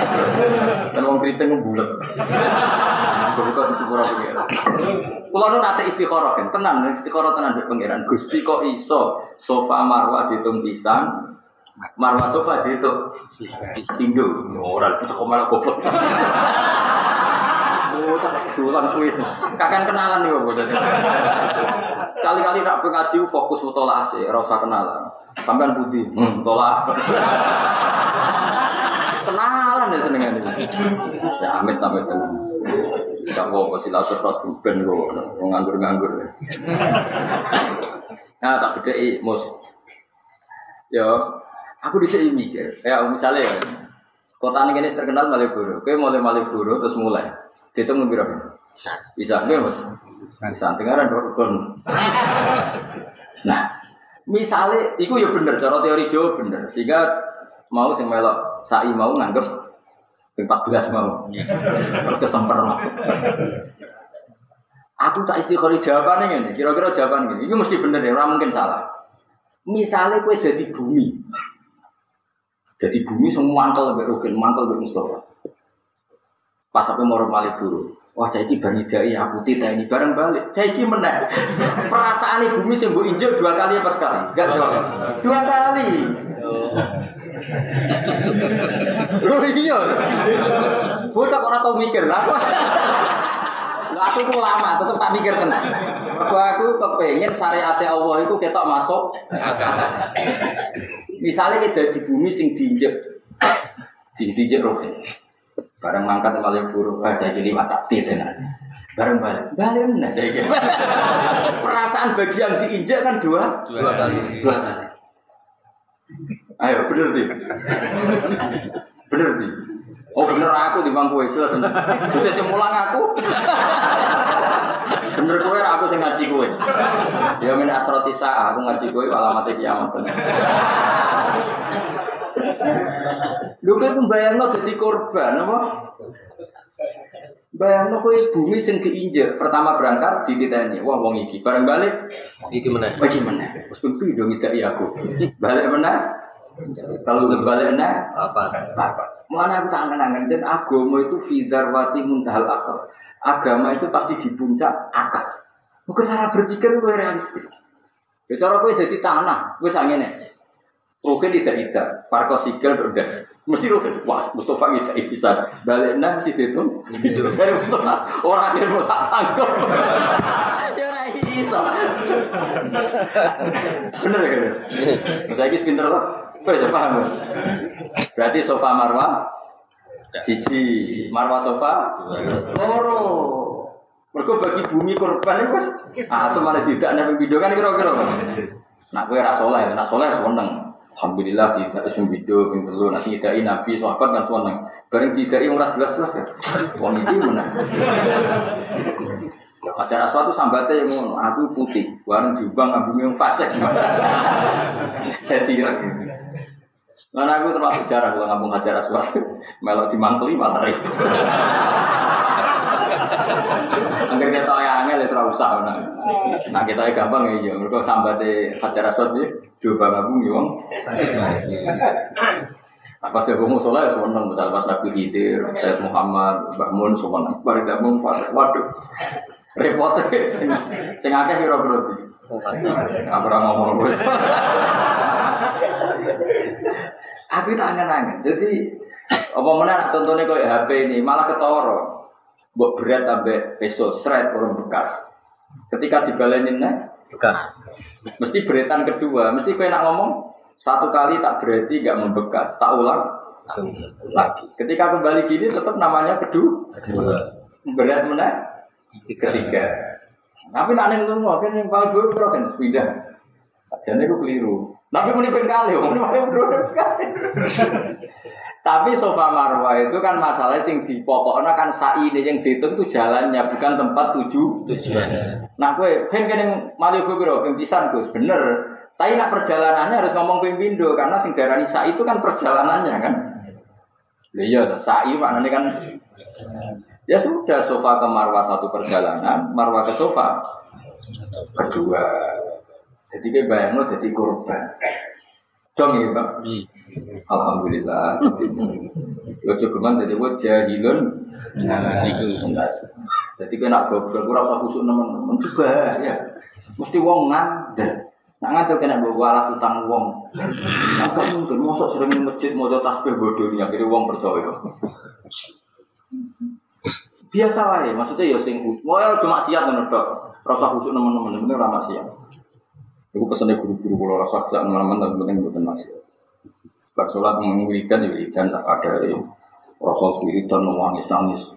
A: Kan wong keriting bulet. Buka di sepura pengiran. Kulo nu nate istikharah kan, tenan istikharah tenan mbek pangeran. Gusti kok iso sofa Marwah dihitung pisan, Marwah sofa dihitung Indo. Ora bocah kok malah goblok. Bocah dolan suwe. Kakek kenalan yo bocah. Kali-kali nak ngaji fokus mutolaah sih, ora usah kenalan. Sampean putih, hmm, mutolaah. kenalan ya senengan ini. Si amit amit tenan. Sekarang apa silaturahmi ben kok nganggur-nganggur. Nah, tak bedheki mus. Yo, aku bisa mikir. Ya, misalnya ya, kota ini terkenal Malioboro. Oke, mulai Malioboro terus mulai. Dihitung lebih berapa? Bisa, nggak mas? Bisa, tinggal dorgon. Nah, misalnya, itu ya bener, cara teori Jawa bener. Sehingga mau sing melok sai mau nganggep ping 14 mau. Terus kesemper mau. Aku tak istiqori jawabannya ini, kira-kira jawaban. Ini mesti bener ya, mungkin salah. Misalnya kue jadi bumi, jadi bumi semua mangkel lebih Ruhin, mangkel lebih Mustafa. Pas sampai mau Malioboro, wah caiki bani dai aku tita ini bareng balik. Caiki menang. Perasaan ibu bumi sih bu injek dua kali apa sekali? Gak jawab. Dua kali. Loh iya. Bocah kok ora tau mikir lah. Lah aku iku lama, tetep tak mikir tenan. Mergo aku kepengin syariat Allah iku ketok masuk. Misalnya kita di bumi sing diinjek di diinjek roh. Bareng mangkat malah buru, wah jadi liwat tak tenan. Bareng balik, balik nah jadi Perasaan bagi yang diinjek kan dua,
B: Dua kali.
A: dua kali. Ayo bener di, bener di. Oh bener aku di bangku itu bener. Juga sih mulang aku. bener kowe ra aku sing ngaji kowe. Ya min asroti sa'a aku ngaji kowe alamat kiamat. Lho kowe mbayangno dadi korban apa? Bayangno kowe bumi sing diinjek pertama berangkat dititeni. Wah wong iki bareng balik
B: Iki mana?
A: bagi mana? Terus pun pido ngidai aku. Balik mana? Kalau balik mana?
B: Apa?
A: Apa? Mana aku tak angen-angen jen agama itu fidarwati muntahal akal. Agama itu pasti di puncak akal. Mungkin cara berpikir itu realistis. Ya cara gue jadi tanah, gue sangene. Ruhin tidak tidak, parko sigel berdas. Mesti Ruhin, wah Mustafa tidak bisa. Baliknya mesti dihitung. Itu dari Mustafa, orang yang mau tangkap. Ya ora iso. Bener ya kan? Saya ini pinter loh. Bisa paham. Berarti sofa marwah siji, marwah sofa loro. Mereka bagi bumi korban itu pas ah semana tidak nih video kan kira-kira. Nak kue rasoleh, nak soleh seneng. Alhamdulillah tidak ism video ping telu nasi tidak nabi sahabat kan seneng. Bareng tidak yang jelas-jelas ya. Wong itu mana? Ya Hajar Aswad itu sambatnya yang aku putih, warna diubang abu yang fasik. Jadi Nah, aku termasuk jarang kalau ngambung Hajar Aswad, melok di mangkeli malah ribut. Angger kita ayah angel ya usah nah. Nah kita ya gampang ya iya. Mereka sambate Hajar Aswad ya coba ngabung wong. Nah, pas gabung musola ya seneng, misal pas Nabi Khidir, Sayyid Muhammad, Mbak Mun seneng. Bareng gabung pas waduh. Repot sing sing akeh kira berarti. Nggak pernah ngomong bos. Aku tak angen-angen. Jadi apa mana contohnya kayak HP ini malah ketoro buat berat sampai peso seret orang bekas. Ketika dibalenin nih, bekas. Mesti beretan kedua, mesti kau nak ngomong satu kali tak berarti gak membekas, tak ulang lagi. Ketika kembali gini tetap namanya kedua. Berat mana? Ketiga. Tapi nak neng lu kan yang paling buruk kan pindah. Jadi aku keliru. Tapi mau pengkali, mau nih paling buruk tapi sofa marwah itu kan masalah sing di pokoknya kan sa'i ini yang dihitung itu jalannya bukan tempat tuju tujuan. Nah gue kan kan yang malu gue biro pimpisan gus bener. Tapi nak perjalanannya harus ngomong pimpindo karena sing darani sa'i itu kan perjalanannya kan. Ya iya tuh sa'i maknanya kan ya sudah sofa ke marwah satu perjalanan, marwah ke sofa kedua. Jadi kayak bayang lo jadi korban. Dong ya pak. Alhamdulillah. Lo cukup jadi buat jahilun. Jadi kena goblok ora usah khusuk nemen-nemen itu bahaya. Mesti wong ngandel. Nak ngandel kena bawa alat utang wong. Agak mungkin mosok sering masjid mau tasbih bodohnya jadi wong percaya. Biasa wae, maksudnya ya sing mau ya cuma siap ngono tok. Rasa khusuk nemen-nemen bener ora maksiat. Iku pesene guru-guru kula rasa sak teman-teman penting mboten maksiat. Bar sholat wiridan ya wiridan tak ada dari Rasul wiridan nangis nangis.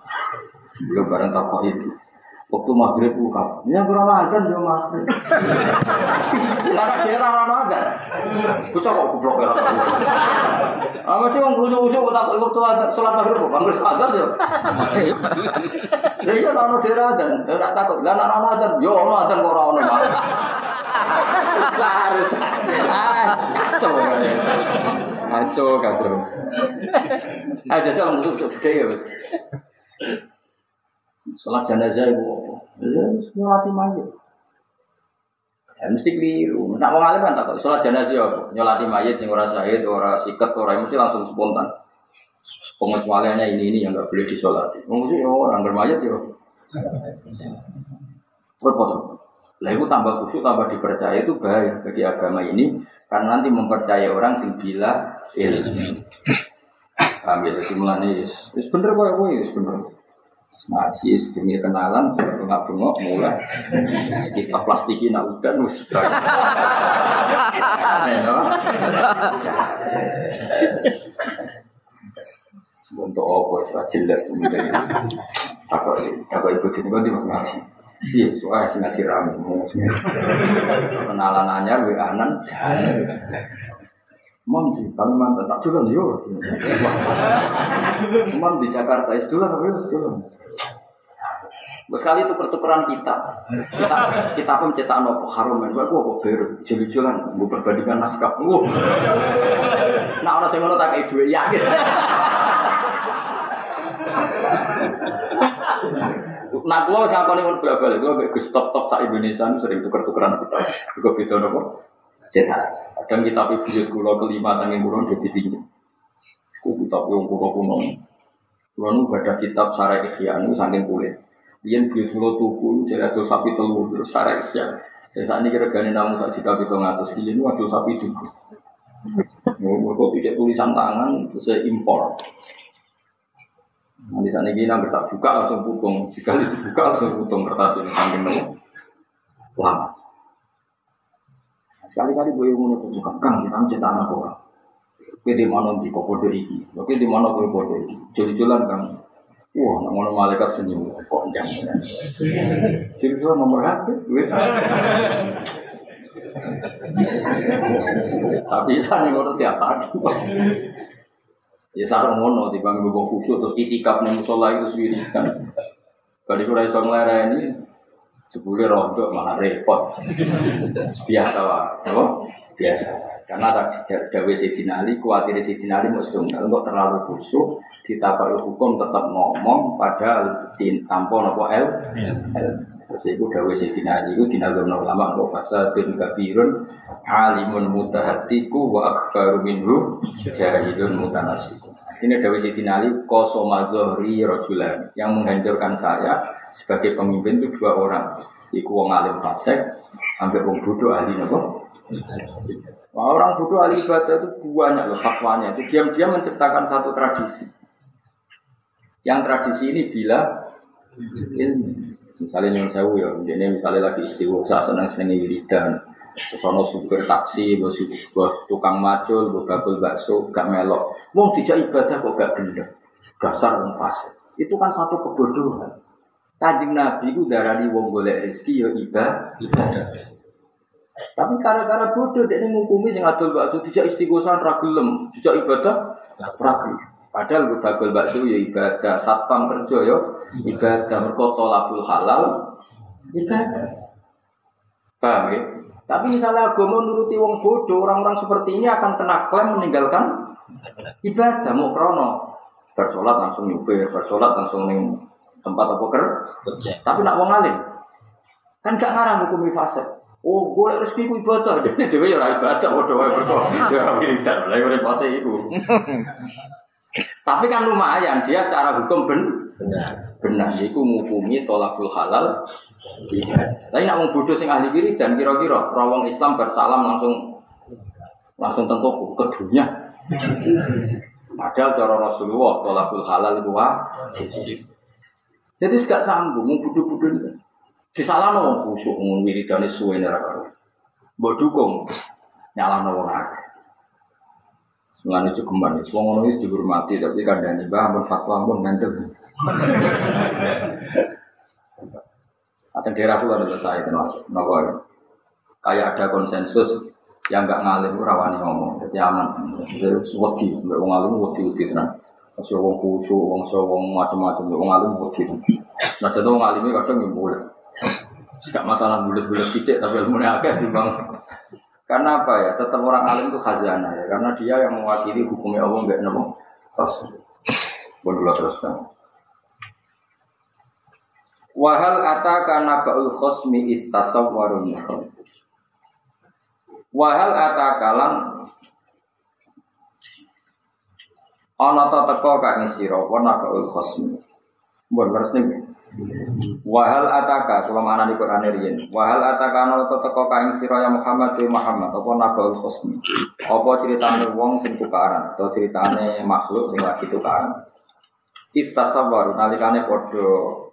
A: Sebelum bareng takut itu. Waktu maghrib buka, ya kurang ajar dia maghrib. Karena daerah rano aja. Bocah kok goblok ya tahu. Ah mesti wong usuk-usuk tak waktu ada sholat maghrib kok bangkes ajar ya. Lah iya rano daerah aja. Lah tak takut, lah rano aja. Yo ono aja kok ora ono. Harus. Ah, kacau. Kacau, kacau. Ah, jajal musuh gede ya, Mas. Sholat jenazah ibu, ya semua latih mayat. Ya mesti keliru. Nak wong alim kan takut sholat jenazah apa? Nyolati mayat sing ora sahid, ora siket, ora mesti langsung spontan. Pengecualiannya ini ini yang nggak boleh disolati. Mesti ya orang bermayat ya. Repot. Lah itu tambah khusyuk, tambah dipercaya itu bahaya bagi agama ini karena nanti mempercayai orang sing bila ilmu. Paham ya, jadi mulanya yes, yes bener kok, yes bener. Ngaji, sedini kenalan, bengak-bengok, mulai kita plastiki nak udah nus. Untuk apa, jelas, takut, takut ikut ini, kok di mas ngaji. Iya, soalnya sih ngaji rame, mau kenalan anyar, wa anan, dan Mam di Kalimantan tak jualan yo. Mam di Jakarta itu jualan yo jualan. Sekali itu tukeran kitab. Kita kita pun cetak nopo harum men. Gua kok beru jual-jualan gua perbandingan naskah. Nah, orang sing ngono tak kayak duwe yakin. Nah, kalau saya kau nih balik, kalau gus top top sa Indonesia sering tuker-tukeran kita. Gue video nopo cetak. Kadang kitab ibu kulo kelima saking kulo jadi pinjam. Kulo kitab yang kulo kuno. Kulo nu ada kitab sarai ikhya nu saking kulit. Biyen buyut kulo tuku jadi ada sapi telur terus sarai ikhya. Saya saat ini kira-kira namun saat itu ngatus ini nu ada sapi tuku. Mereka bisa tulisan tangan terus saya impor. Nanti saat ini nang tak buka langsung putung. Sekali dibuka langsung putung kertas ini saking lama. Sekali-kali gue ngono tuh suka kang kita cetak anak orang. Kowe di mana di kok podo iki? Kowe di mana kowe podo iki? Jol-jolan kang. Wah, nak ngono malaikat senyum kok ndang. Jadi itu nomor HP. Tapi sana ngono tiap hari. Ya sadar ngono tiba gue khusyuk terus itikaf nih musola itu sendiri kan. Balik ora iso ini sebulan rontok malah repot. Biasa lah, apa? Biasa. Karena tadi Dawe Sidina Ali, khawatir Sidina Ali setunggal untuk terlalu khusyuk ditakoi hukum tetap ngomong pada tanpa nopo el. Terus itu Dawe Sidina Ali itu dinagam ulama nopo fasadun kabirun alimun mutahatiku wa akbaru minhu jahilun mutanasiku. Sini Dawe Sidina Ali kosoma zohri rojulan yang menghancurkan saya sebagai pemimpin itu dua orang. Iku wong alim fasek, sampai wong bodoh ahli nopo. Nah, orang bodoh ahli ibadah itu banyak loh fatwanya. Itu diam-diam menciptakan satu tradisi. Yang tradisi ini bila ilmu. Misalnya nyuwun sewu ya, ini misalnya lagi istiwa, saya senang senang wiridan. Terus ono supir taksi, bos tukang macul, bos bakul bakso, gak melok. Wong tidak ibadah kok gak gendeng. Dasar wong fase. Itu kan satu kebodohan. Kanjeng Nabi itu darani wong golek rezeki ya ibadah. Tapi gara-gara bodoh dia ngukumi sing adol bakso tidak istighosan ra gelem, tidak ibadah ra Padahal gue bagel bakso ya ibadah, satpam kerja ya ibadah, mergo tolabul halal ibadah. Paham ya? Tapi misalnya agama nuruti wong bodoh, orang-orang seperti ini akan kena klaim meninggalkan ibadah mau krono. Bersolat langsung nyupir, bersolat langsung ning tempat apa ker. Tapi nak wong alim kan gak ngarang hukum fase. Oh, boleh rezeki ku ibadah. Dene dhewe ya ora ibadah padha wae mergo ya wiridan. Lah repote iku. Tapi kan lumayan dia secara hukum ben benar. Benar iku ngukumi tolakul halal ibadah. Tapi nak wong bodoh sing ahli wiridan kira-kira rawong Islam bersalam langsung langsung tentu ke dunia. Padahal cara Rasulullah tolakul halal itu. Jadi gak sanggup mau bodoh-bodoh itu. Disalah wong khusyuk wong wiridane suwe ora karo. Dukung wong akeh. Semulane cukuman, wong ngono dihormati tapi Mbah ampun fatwa ampun ngantel. Atau daerah itu ada saya kenapa ya? Kayak ada konsensus yang nggak ngalim rawani ngomong, jadi aman. Jadi wedi, sampai wong alim wedi wedi tenan. Masih wong khusyuk, wong so wong macam-macam, wong alim wedi. Nah jadi wong alimnya kadang yang boleh. Tidak masalah bulat-bulat sidik tapi ilmunya akeh di bang. Karena apa ya? Tetap orang alim itu khazanah ya. Karena dia yang mewakili hukumnya Allah nggak nemu. Terus, boleh teruskan. Wahal ataka nabaul khosmi istasawwarun. Wahal ataka lan ana ta teko ka ing sira wa nabaul khosmi. Mbon leres niki. Wahal ataka kula mana di Quran riyen. Wahal ataka ana ta teko ka ing sira ya Muhammad wa Muhammad apa nabaul khosmi. Apa ceritane wong sing tukaran atau ceritane makhluk sing lagi tukaran. Istasawwaru nalikane padha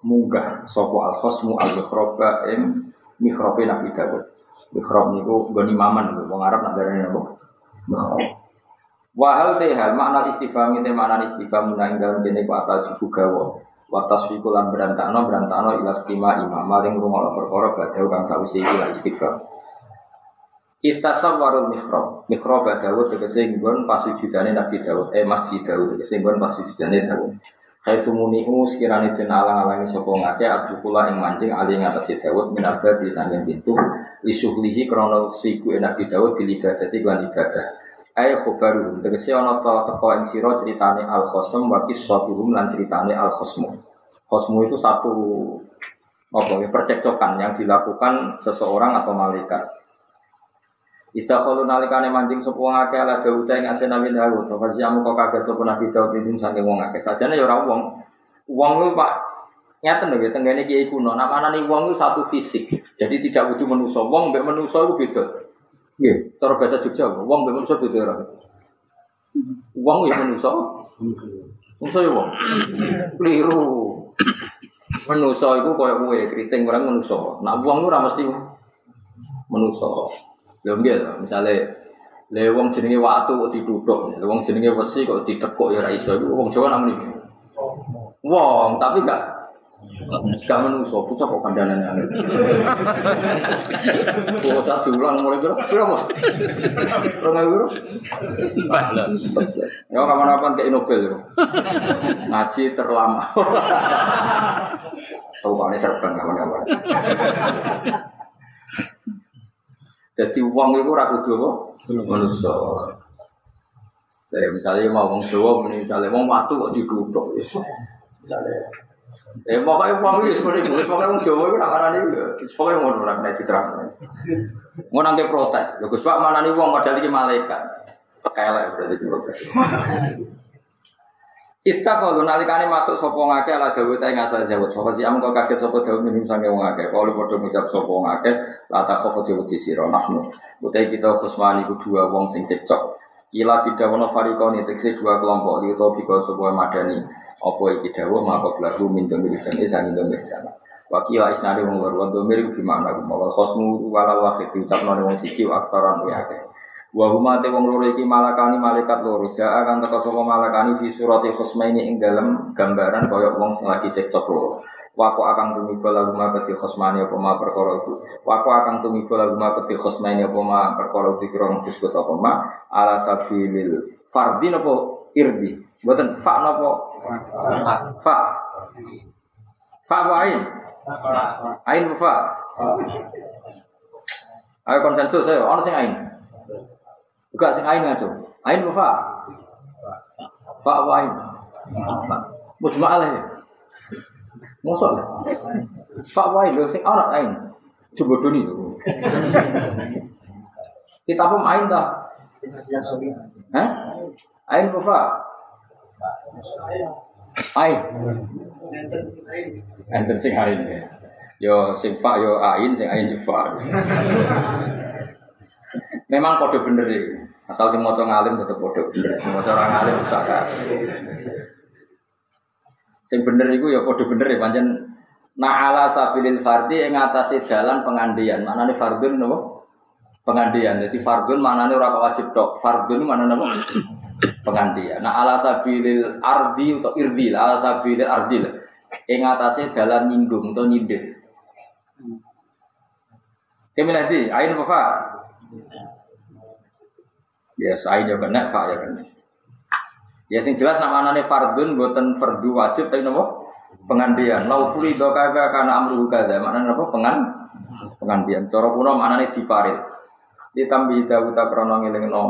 A: munggah sapa al khosmu al mikhroba ing mikhrobe Nabi Dawud. Mikhrob niku goni maman wong Arab nak darane apa? Mikhrob. Wahal tehal makna istifham itu makna istifham nang dalem dene ku atal jubu gawa. Wa tasfiqu lan berantakno berantakno ila stima imam maling rungokno perkara badhe kang sawise iki la istifham. Istasawwarul mikhrob. Mikhrob Dawud tegese nggon pasujudane Nabi Dawud, eh Masjid Dawud tegese nggon pasujudane Dawud. Khai sumunihu sekiranya den alang-alangi sapa ngake abdukula ing mancing ali ing atas Dawud min alba di sanging pintu lisuhlihi krana siku Nabi Dawud bil ibadati lan ibadah. Ayo khobaruhum tegese ana ta teko ing sira critane al khosm wa qissatuhum lan critane al khosmu. Khosmu itu satu apa ya percekcokan yang dilakukan seseorang atau malaikat. Istakhalu nalikane mancing sapa wong akeh ala Daud ing asena min Daud. Fa siamu kok kaget sapa Nabi Daud itu saking wong akeh. Sajane ya ora wong. Wong ku Pak nyata lho ya tenggene kiai kuno. Namane wong itu satu fisik. Jadi tidak butuh manusa. Wong mbek manusa itu beda. Nggih, cara bahasa Jogja, wong mbek manusa beda ora. Wong ya manusa. Manusa ya wong. Keliru. Manusa itu koyo kowe keriting orang manusa. Nah wong ora mesti Menuso. Lho nggih lho, misale le wong jenenge watu kok dituthuk, wong jenenge wesi kok ditekuk ya ora iso. Iku wong Jawa namanya. Wong, tapi gak gak menuso, bocah kok kandhanan angel. Bocah diulang mulai piro? Piro, Bos? Rong ewu piro? Ya kapan-kapan kayak Nobel ya. Ngaji terlama. Tahu kane serban kapan-kapan. Jadi uang itu ragu dua manusia. Ya, misalnya mau wong Jawa, misalnya wong watu kok diduduk ya. Misalnya, eh pokoknya uang itu seperti itu, pokoknya wong Jawa itu nak nih, pokoknya mau orang kena diterang. Mau nangke protes, ya Gus Pak mana nih uang padahal ini malaikat. Tekelek berarti protes. Istaghfar nalikane masuk sapa ngake ala dawuh ta ing asal jawab sapa sih amko kaget sapa dawuh minum sange wong akeh? Kalau padha ngucap sapa wong akeh? La ta khofu jawab di sira nahnu. Utai kita khusmani ku dua wong sing cekcok. Kila tidak wono farikoni tekse dua kelompok li to biko sebuah madani. Apa iki dawuh? Maka belaku min domir jane sang domir jana Wakila isnadi wong loro domir ku gimana ku mawal khosmu wala wahid diucapno wong siji wa akeh Wa huma te wong loro iki malakani malaikat loro jaa kang teka sapa malakani fi surati khusmaini ing dalem gambaran kaya wong sing lagi cekcok loro. Wako akan tumiba lagu ma keti khusmani apa ma perkara itu. Wako akan tumiba lagu ma keti khusmaini apa ma perkara itu kira disebut apa ma ala sabilil fardin apa irdi. Mboten fa napa? Fa. Fa wa ain. Ain fa. Ayo konsensus ayo, ono sing ain. Buka sing ain ngaco. Ain fa? Fa apa ain? Mujma'al ya. Mosok lah. Fa apa ain? Sing ana ain. Coba doni tuh. Kita pun ain dah. Hah? Ain fa? Ain. Enten sing ain. Yo sing fa yo ain sing ain yo fa. Memang kode bener ya. Asal sing maca ngalim tetep kode bener. Sing maca ora ngalim usah Sing bener iku ya kode bener ya pancen Na'ala sabilil fardi ing atase dalan pengandian. Manane fardun napa? Pengandian. Jadi fardun manane ora wajib tok. Fardun manane napa? Pengandian. Nah ala sabilil ardi atau irdil, ala sabilil ardil. Ing atase dalan nyinggung atau nyindir. Kemilih di, ain apa Ya sain ya kena, fa ya kena. Ya sing jelas nama anane fardun buatan fardu wajib tapi nopo pengandian. Lau fuli do kaga karena amru kada. Mana nopo pengan pengandian. Coro kuno mana nih diparit. Ditambi Dawud krono no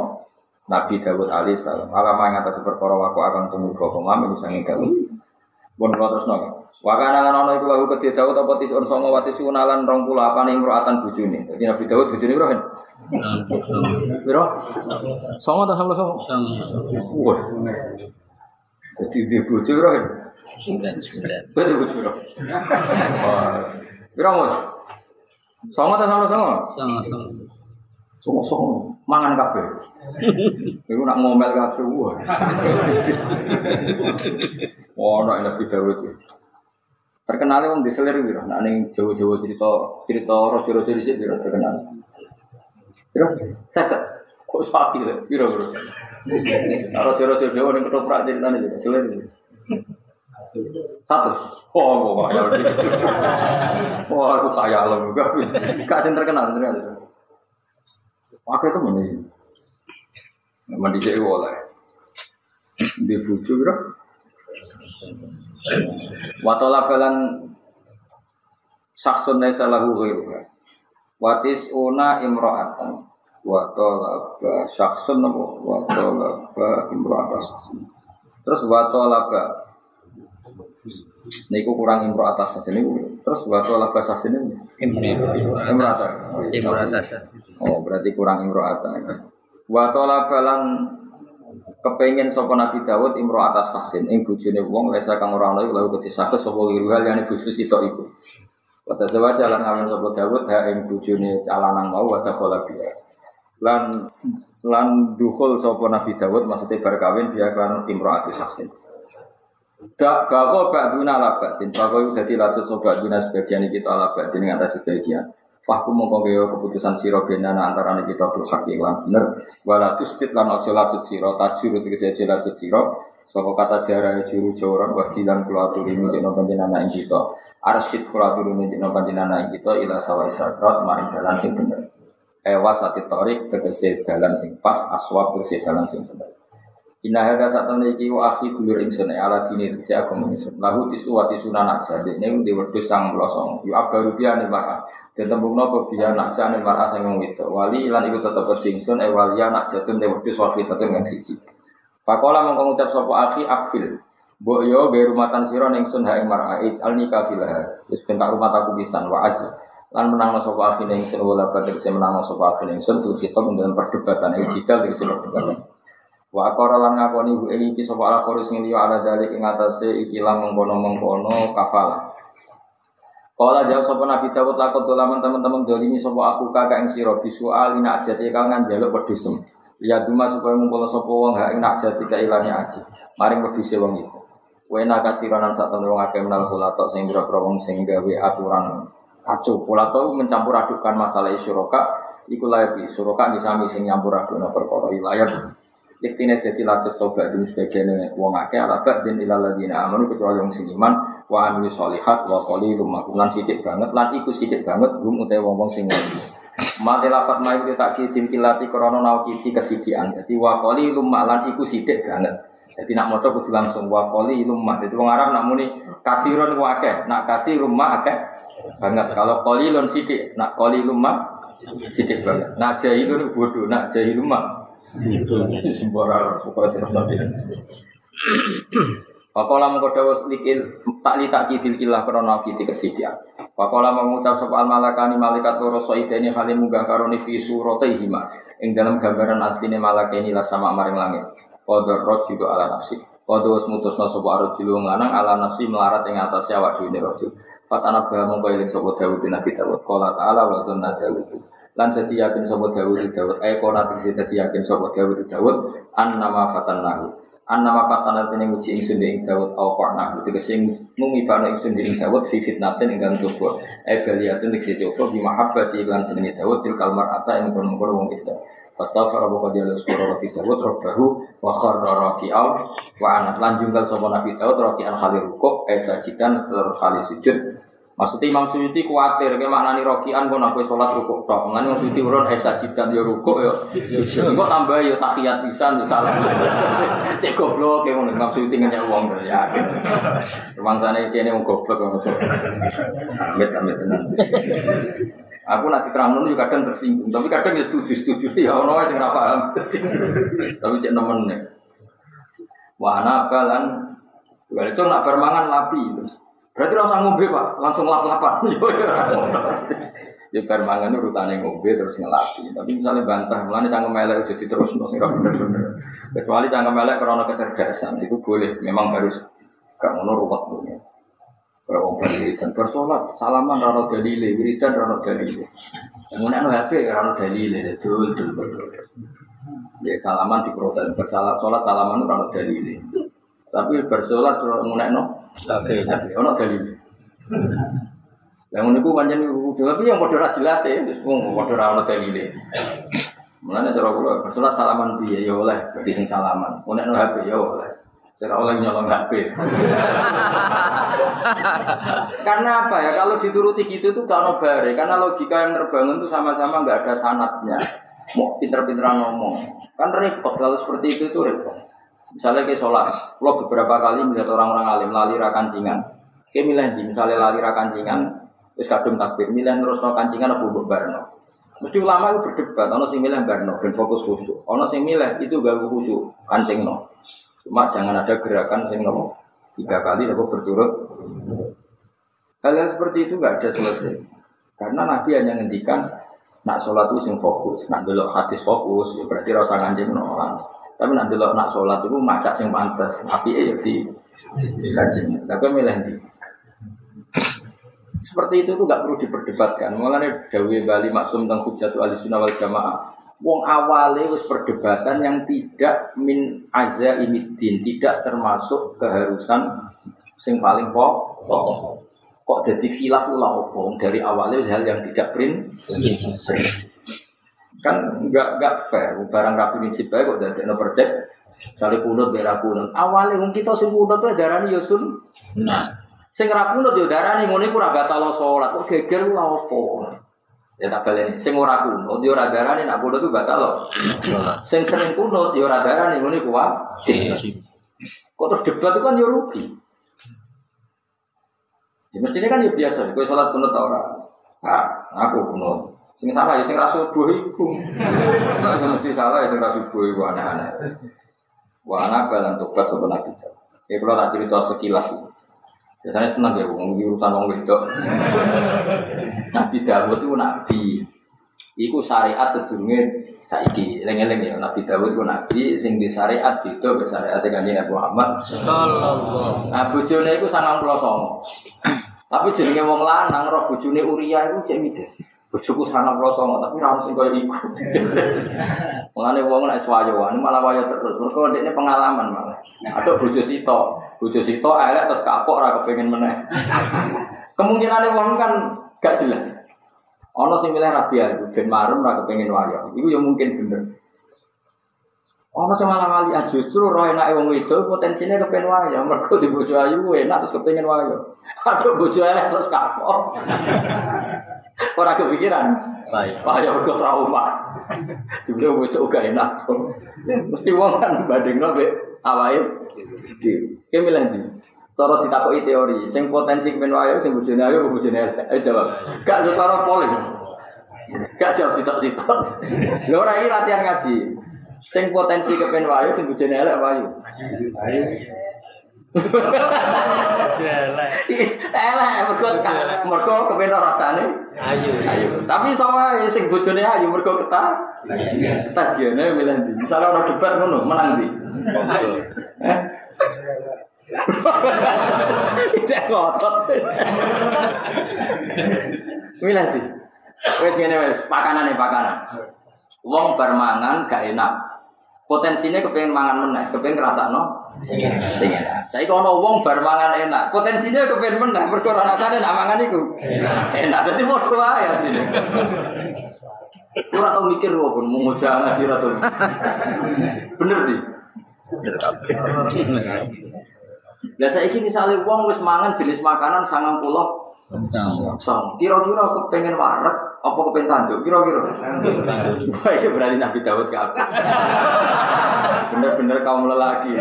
A: Nabi Dawud alaihissalam. Alama yang atas perkara waku akan tunggu dua pemain bisa ngegawin. Bon terus nopo. Wakana lan ana iku lahu kedhe Daud apa tisun songo wati sunalan 28 imro'atan bojone. Dadi Nabi Daud bojone piro Piro? Songo ta sama songo? Wah. Dadi dia bojo piro kan? Betul bojo piro? Wah. Piro Mus? Songo ta sama songo?
B: Songo songo.
A: Songo songo mangan kabeh. Iku nak ngomel kabeh wah. Oh, nak Daud itu. Terkenal wong diselir gitu. Nah ning Jawa-Jawa cerita cerita rojo-rojo di sini terkenal. Sakit. Kok sakit ya? Biro biro. Nah, rojo-rojo Jawa ning ketoprak ceritanya juga gitu. Satu. Oh, kok kaya. Wah, aku kaya lo juga. Sing terkenal terkenal. Pakai itu mana? Mandi sih oleh. Di bucu biro. Watola balan saksun lahu ghairuha. Watis una imro'atan. Watola ba saksun apa? Watola ba imro'atan saksun. Terus watola ba Niku kurang imro atas ini terus watola ba saksun ini imro'atan. Oh berarti kurang imro atas. Watola balan kepengen sapa Nabi Dawud imro atas sasin ing bojone wong lesa kang ora ana lalu ketisake sapa liruhal yang bojo sitok iku. Pada sebab jalan ngamen sapa Dawud ha ing bojone calanang mau wa dakhala biya. Lan lan dukhul sapa Nabi Dawud maksudnya bar kawin biya kan imro atas sasin. Dak bago ba'duna ala ba'din. Bago itu jadi latut sobat duna sebagian kita ala ba'din Yang atas sebagian. Fahkum mongko gawe keputusan sira benana antara kita bil hak lan bener. Wala tustit lan aja lacut sira tajur tegese aja lacut sira sapa kata jara juru jawran wah dilan kula aturi minjekno panjenengan ing kita. Arsid kula aturi panjenengan ing kita ila sawa isakrat maring dalan sing bener. Ewa sati torik tegese dalan sing pas aswab tegese dalan sing bener. Inna hadza temen iki wa akhi dulur ingsun ya ala dini tegese agama ingsun. Lahu tisu wa tisuna nak jade ning di wedhus sang melosong yu abaru biane marah. Dan tembung nopo biya nak jane mar'a sing wong. Wali lan iku tetep dingsun e wali nak jatun de wedhus. Fakola mongko ngucap sapa akhi akfil. Mbok yo be rumatan sira ning sun ha ing mar'a alni kafilah. Wis bentak rumah aku pisan wa az. Lan menang sapa akhi ning sun wala sing menang sapa akhi ning sun fil khitab dalam perdebatan iki jidal iki perdebatan. Wa akara lan ngakoni bu iki sapa al kharis sing liya ala dalik ing atase iki lan mengkono-mengkono kafalah. Kala jawab sapa Nabi Dawud lakon dolaman teman-teman dolimi sapa aku kakak ing sira bisual ina ajati kangen jaluk pedusem. Ya duma supaya ngumpul sapa wong hak nak jati kailane aji. Maring peduse wong iku. Wena kathiranan sak temen wong akeh menal khulatok sing boro wong sing gawe aturan mencampur adukan masalah syuraka iku layak syuraka disami sing nyampur adukna perkara wilayah. Iktine jadi latih sobat di sebagian wong akeh ala ba'din ladina amanu kecuali wong sing iman wa amilu sholihat wa qalilum lan sithik banget lan iku sithik banget hum utawa wong-wong sing Mati lafat mai itu tak kidim kilati krono nau kiti kesidian. Jadi wa qalilum lan iku sithik banget. Jadi nak maca kudu langsung wa qalilum ma. Jadi wong Arab nak muni kathirun wa akeh, nak kathirum ma akeh banget. Kalau qalilun sithik, nak qalilum ma sithik banget. Nak jahilun bodoh, nak jahilum ma Sembarang pokoknya terus nanti. Fakola mengkodawa likil tak li tak kidil kilah krono kiti kesidian. Fakola mengucap soal malakani malaikat loro ini kali munggah karoni fi hima. Ing dalam gambaran asline malakani lah sama maring langit. Kodor juga ala nafsi. Kodor mutus no sopo arut jilu nganang ala nafsi melarat ing atas awak dhewe rojo. Fatana bah mongko eling sopo Dawud Nabi Dawud. Qala ta'ala wa tunna Dawud lan dadi yakin sapa Dawud Dawud eh kona tegese dadi yakin sapa Dawud Dawud an nama fatannahu an nama fatan artinya nguji ingsun ing Dawud au qarna tegese ngumibano ingsun ing Dawud fi fitnatin ingkang coba eh baliyatun tegese coba bi mahabbati lan senenge Dawud til kalmar ata ing kono-kono wong itu. Fastaghfara wa qad yalus qara Nabi Dawud rabbahu wa kharra raki'al wa anat. Lan jungkal sapa Nabi Dawud raki'an khalir rukuk eh sajidan terus khalir sujud Maksudnya Imam Suyuti kuatir, kayak maknani rokian pun aku sholat rukuk tok. Mengenai Imam Suyuti urun esa jidan ya rukuk ya. Enggak tambah ya tahiyat pisan ya salah. Cek goblok ngono Imam Suyuti ngenyek uang ya. Rumah sana ini wong goblok masuk. Amit amit tenan. Aku nanti terang juga kadang tersinggung, tapi kadang ya setuju setuju. Ya ono sing ora paham. Tapi cek nemen nih. Wah, balan. Kalau itu nak bermangan lapi terus. Berarti rasa ngombe pak, langsung lap-lapan. ya bar mangan urutane ngombe terus ngelapi. Tapi misalnya bantah, mulane cangkem melek jadi terus nasi bener-bener. Kecuali cangkem melek karena kecerdasan itu boleh, memang harus gak ngono ruwet punya. Kalau berwiridan bersolat, salaman rano dalile, wiridan rano dalile. Yang mana HP rano dalile, betul betul betul. Ya salaman di protes, bersalat sholat salaman rano dalile. Tapi bersolat terus no, tapi tapi ono dalil. Yang niku pancen tapi yang padha jelas ya, wis mung padha ora ono dalile. Mulane cara kula bersolat salaman piye ya oleh bagi sing salaman. Nek no HP ya oleh. Cara oleh nyolong HP. karena apa ya? Kalau dituruti gitu tuh gak bare. Karena logika yang terbangun tuh sama-sama nggak ada sanatnya. Mau pinter-pinteran ngomong. Kan repot kalau seperti itu itu repot. Misalnya kayak sholat, lo beberapa kali melihat orang-orang alim lali rakancingan. Kayak milih di misalnya lali rakancingan, terus kadung takbir, milih terus no kancingan apa buat barno. Mesti ulama itu berdebat, ono sing milih barno dan fokus khusyuk, ono sing milih itu gak khusyuk, kancing no. Cuma jangan ada gerakan sing no tiga kali apa berturut. Hal-hal seperti itu gak ada selesai. Karena Nabi hanya ngendikan nak sholat itu sing fokus, nak dulu hadis fokus, ya berarti rasa ngancing no. Tapi nanti lo nak sholat itu macak sing pantas, tapi ya di kajian. Tapi milih di. Seperti itu tuh gak perlu diperdebatkan. Mengenai Dawe Bali maksum tentang hujatu ahli sunnah wal jamaah. Wong awalnya wis perdebatan yang tidak min azza ini din, tidak termasuk keharusan sing paling pokok. Kok jadi khilaf ulah dari awalnya hal yang tidak print. Kan enggak enggak fair. Barang rapi prinsip baik kok dari no project. Sale kunut berak kunut. Awalnya wong kita sing kunut tuh darani ya sun. Nah, sing ra kunut yo darani ngono iku ora batal salat. Kok geger ulah opo? Ya tak baleni. Sing ora kunut yo ora darani nak kunut tuh batal loh. Sing sering kunut yo ora darani ngono iku wajib. Kok terus debat itu kan yo rugi. Ya mestinya kan ya biasa, kowe salat kunut ta ora? Ah, aku kunut. Sing salah ya sing ra subuh iku. Sing mesti salah ya sing ra subuh iku aneh-aneh. Wah, anak balan tobat sapa nabi. Ya kalau tak cerita sekilas. Biasanya senang ya wong urusan wong wedok. Nabi Dawud itu nabi. Iku syariat sedurunge saiki. Eling-eling ya Nabi Dawud itu nabi sing di syariat itu be syariat Kanjeng Nabi Muhammad sallallahu. Nah bojone iku 99. Tapi jenenge wong lanang roh bojone Uria iku cek mides. Bojoku sangat songo tapi ra sing koyo iku. Mulane wong nek swayoan malah wayo terus. Mergo ini pengalaman malah. Ada bojo sito, bojo sito elek terus kapok ora kepengin meneh. Kemungkinan wong kan gak jelas. Ono sing milih rabi aku ben marem ora kepengin wayo. Iku ya mungkin bener. Ono sing malah wali ah, justru roh enake wong itu potensinya kepen wayo. Mergo di bojo ayu enak terus kepengin wayo. Ada bojo elek terus kapok. Orang kepikiran. Baik. Pak ya mergo trauma. Dibeli bocah uga enak tuh. Mesti wong kan bandingno mbek awake dhewe. Ki milih ndi? Cara ditakoki teori, sing potensi kemen wayo sing bojone ayo bojone. Ayo jawab. Gak cara polling. Gak jawab sitok-sitok. Lho ora iki latihan ngaji. Sing potensi kepen wayo sing bojone elek wayo. Ayo. Elek. Elek mergo mergo kepen rasane. Ayo. Ayo. Tapi sama sing bojone ayo mergo ketah. Ketagiane milih ndi? Misale ana debat ngono, menang ndi? Eh? Cek ngotot. Milih ndi? Wes ngene wes, pakanan nih pakanan. Wong bar mangan gak enak. Potensinya kepengen mangan meneh, kepengen ngrasakno sing enak. Saiki ana wong bar mangan enak, potensinya kepengen meneh mergo rasane nak mangan iku enak. Dadi padha wae asline. Ora tau mikir kok pun mau ngaji ngaji ra Bener di. Lah saiki misale wong wis mangan jenis makanan 90 Sang, kira-kira kepengen warak apa kepengen tanduk? Kira-kira. Wah, itu berarti Nabi Dawud ke Bener-bener kaum lelaki.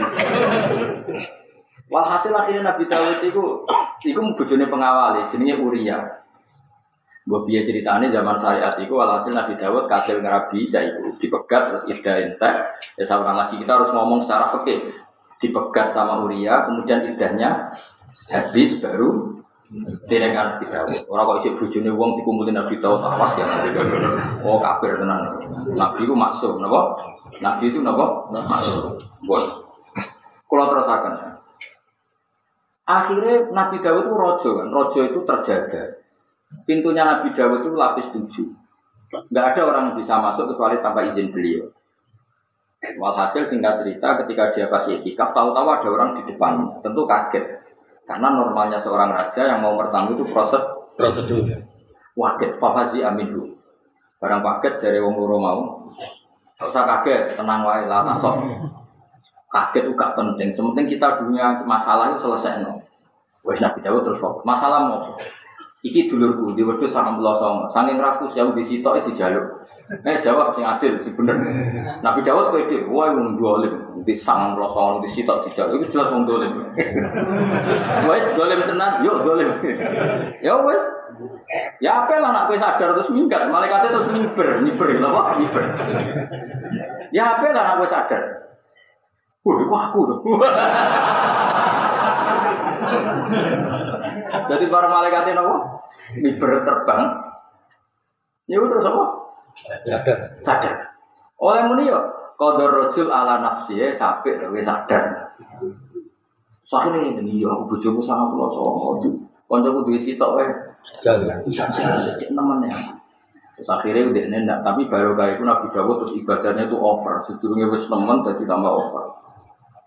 A: Walhasil akhirnya Nabi Dawud itu itu bojone pengawali jenenge Uria. Mbok piye ceritane zaman syariat itu walhasil Nabi Dawud kasil ngerabi cah iku dipegat terus ida entek. Ya seorang lagi kita harus ngomong secara fikih. Dipegat sama Uria kemudian idahnya habis baru tidak kan Nabi Dawud. Orang kok ijek bojone wong dikumpulin Nabi Dawud awas ya Nabi Dawud. Oh kafir tenan. Nabi itu maksum, napa? Nabi itu napa? Maksum. Bon. Kalau terasakan ya. Akhirnya Nabi Dawud itu rojo kan, rojo itu terjaga. Pintunya Nabi Dawud itu lapis tujuh. Enggak ada orang yang bisa masuk kecuali tanpa izin beliau. Walhasil singkat cerita ketika dia pas itikaf tahu-tahu ada orang di depan, tentu kaget. Karena normalnya seorang raja yang mau bertamu itu proses prosedur. Waket fahazi aminu. Barang paket dari wong loro mau. Gak usah kaget, tenang wae lah tasof. Kaget itu gak penting. Sementing kita dunia masalah itu selesai no. Wes Nabi Dawud terus fokus. Masalah mau. Iki dulurku di wedhus sangat belas sama. Saking rakus ya di sitok itu jaluk. Eh jawab sing adil sing bener. Nabi Dawud pede, wah wong dolim di sangat belas sama di sitok dijaluk. Itu jelas wong dolim. Wes dolim tenan, yuk dolim. ya wes. Ya apa lah nak sadar terus minggat, malaikatnya terus mimper, mimper, apa? Mimper. Ya apa lah nak sadar. Wah, aku tuh. Jadi para malaikat ini apa? Miber terbang. Ya terus apa? Sadar. Sadar. Oleh muni yo qadar rajul ala nafsi ya sabik wis sadar. Soalnya ini yo aku bojomu sangat pulau songo. Koncoku duwe sitok wae. Jalan. Jalan. Cek nemen ya. Terus akhirnya udah nendak, tapi baru kayak itu Nabi Dawud terus ibadahnya itu over. Sebelumnya wis nemen jadi tambah over.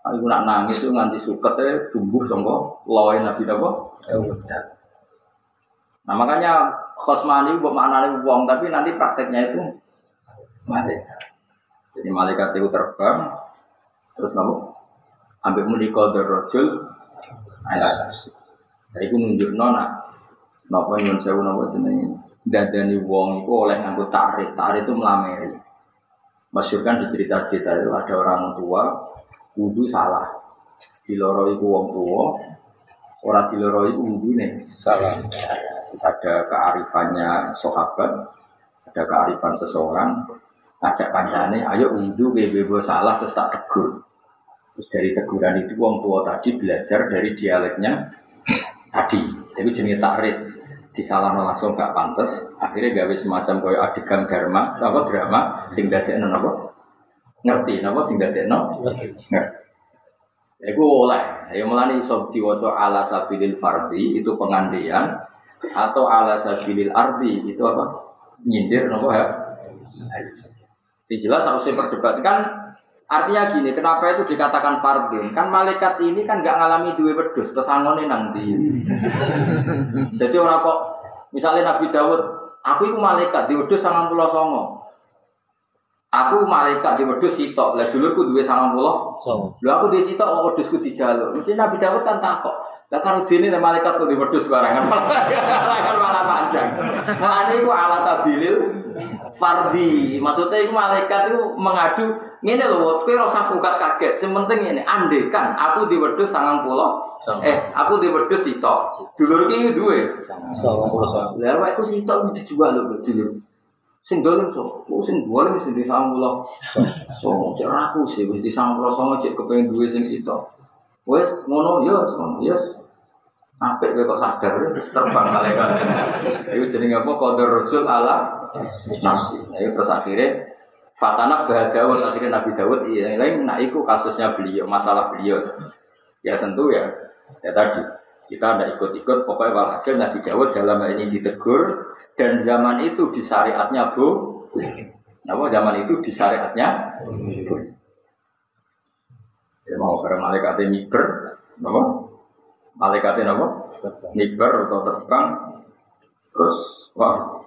A: Aku nak nangis itu nganti suket ya tumbuh songko loin Nabi Dawud. Nah makanya khosmani buat maknanya uang, tapi nanti prakteknya itu malaikat. Jadi malaikat itu terbang, terus nopo ambil menikah dari rojul, ala nafsi. Jadi itu nunjuk nona, nopo nyun sewu nopo jenenge. Dadani wong itu oleh nganggo tarik, tarik itu melameri. Masyur kan di cerita-cerita itu ada orang tua wudhu salah. Di loro itu wong tua, orang di loro itu wudhu nih salah. Terus ada kearifannya sahabat, ada kearifan seseorang, ngajak kancane, ayo wudhu bebo salah terus tak tegur. Terus dari teguran itu wong tua tadi belajar dari dialeknya tadi. Tapi jenis takrit disalahno langsung gak pantas akhirnya gawe semacam koyo adegan drama apa drama sing dadekno napa ngerti napa sing dadekno ngerti ya gue oleh ya melani iso diwaca ala sabilil fardi itu pengandian atau ala sabilil ardi itu apa nyindir napa ya Yang jelas harus perdebatkan Artinya gini, kenapa itu dikatakan fardin? Kan malaikat ini kan nggak ngalami dua wedus, terus angone nanti. Jadi orang kok, misalnya Nabi Dawud, aku itu malaikat di wedus sangat pulau songo. Aku malaikat di wedus sitok, lah dulurku dua sangat pulau. Lu aku di sitok, oh wedusku di jalur. Mesti Nabi Dawud kan takut. Lah karo dene malaikat kok di wedus barangan kan malah panjang. Mulane iku ala sabilil fardi. Maksudnya itu malaikat itu mengadu ngene lho, kowe ora usah kaget. Sementing ini andekan aku di wedhus 90. Eh, aku di wedhus sitok. Dulur iki duwe. 90. Lah awakku sitok kudu dijual lho dulur. Sing dolim so, ku sing dolim sing di 90. So, cek aku sih wis di 90 songo cek kepengin duwe sing sitok. Wes ngono ya, ngono ya. Apik kowe kok sadar terus terbang malaikat. Iku jenenge apa? Qadar rajul ala nafsi. Nah, itu terus akhirnya Fatana Dawud akhirnya Nabi Dawud iya lain nah itu kasusnya beliau masalah beliau ya tentu ya ya tadi kita ada ikut-ikut pokoknya walhasil Nabi Dawud dalam hal ini ditegur dan zaman itu di syariatnya bu Nah, zaman itu di syariatnya bu Ya mau karena malaikatnya miber, apa? Malaikatnya apa? Miber atau terbang, terus wah.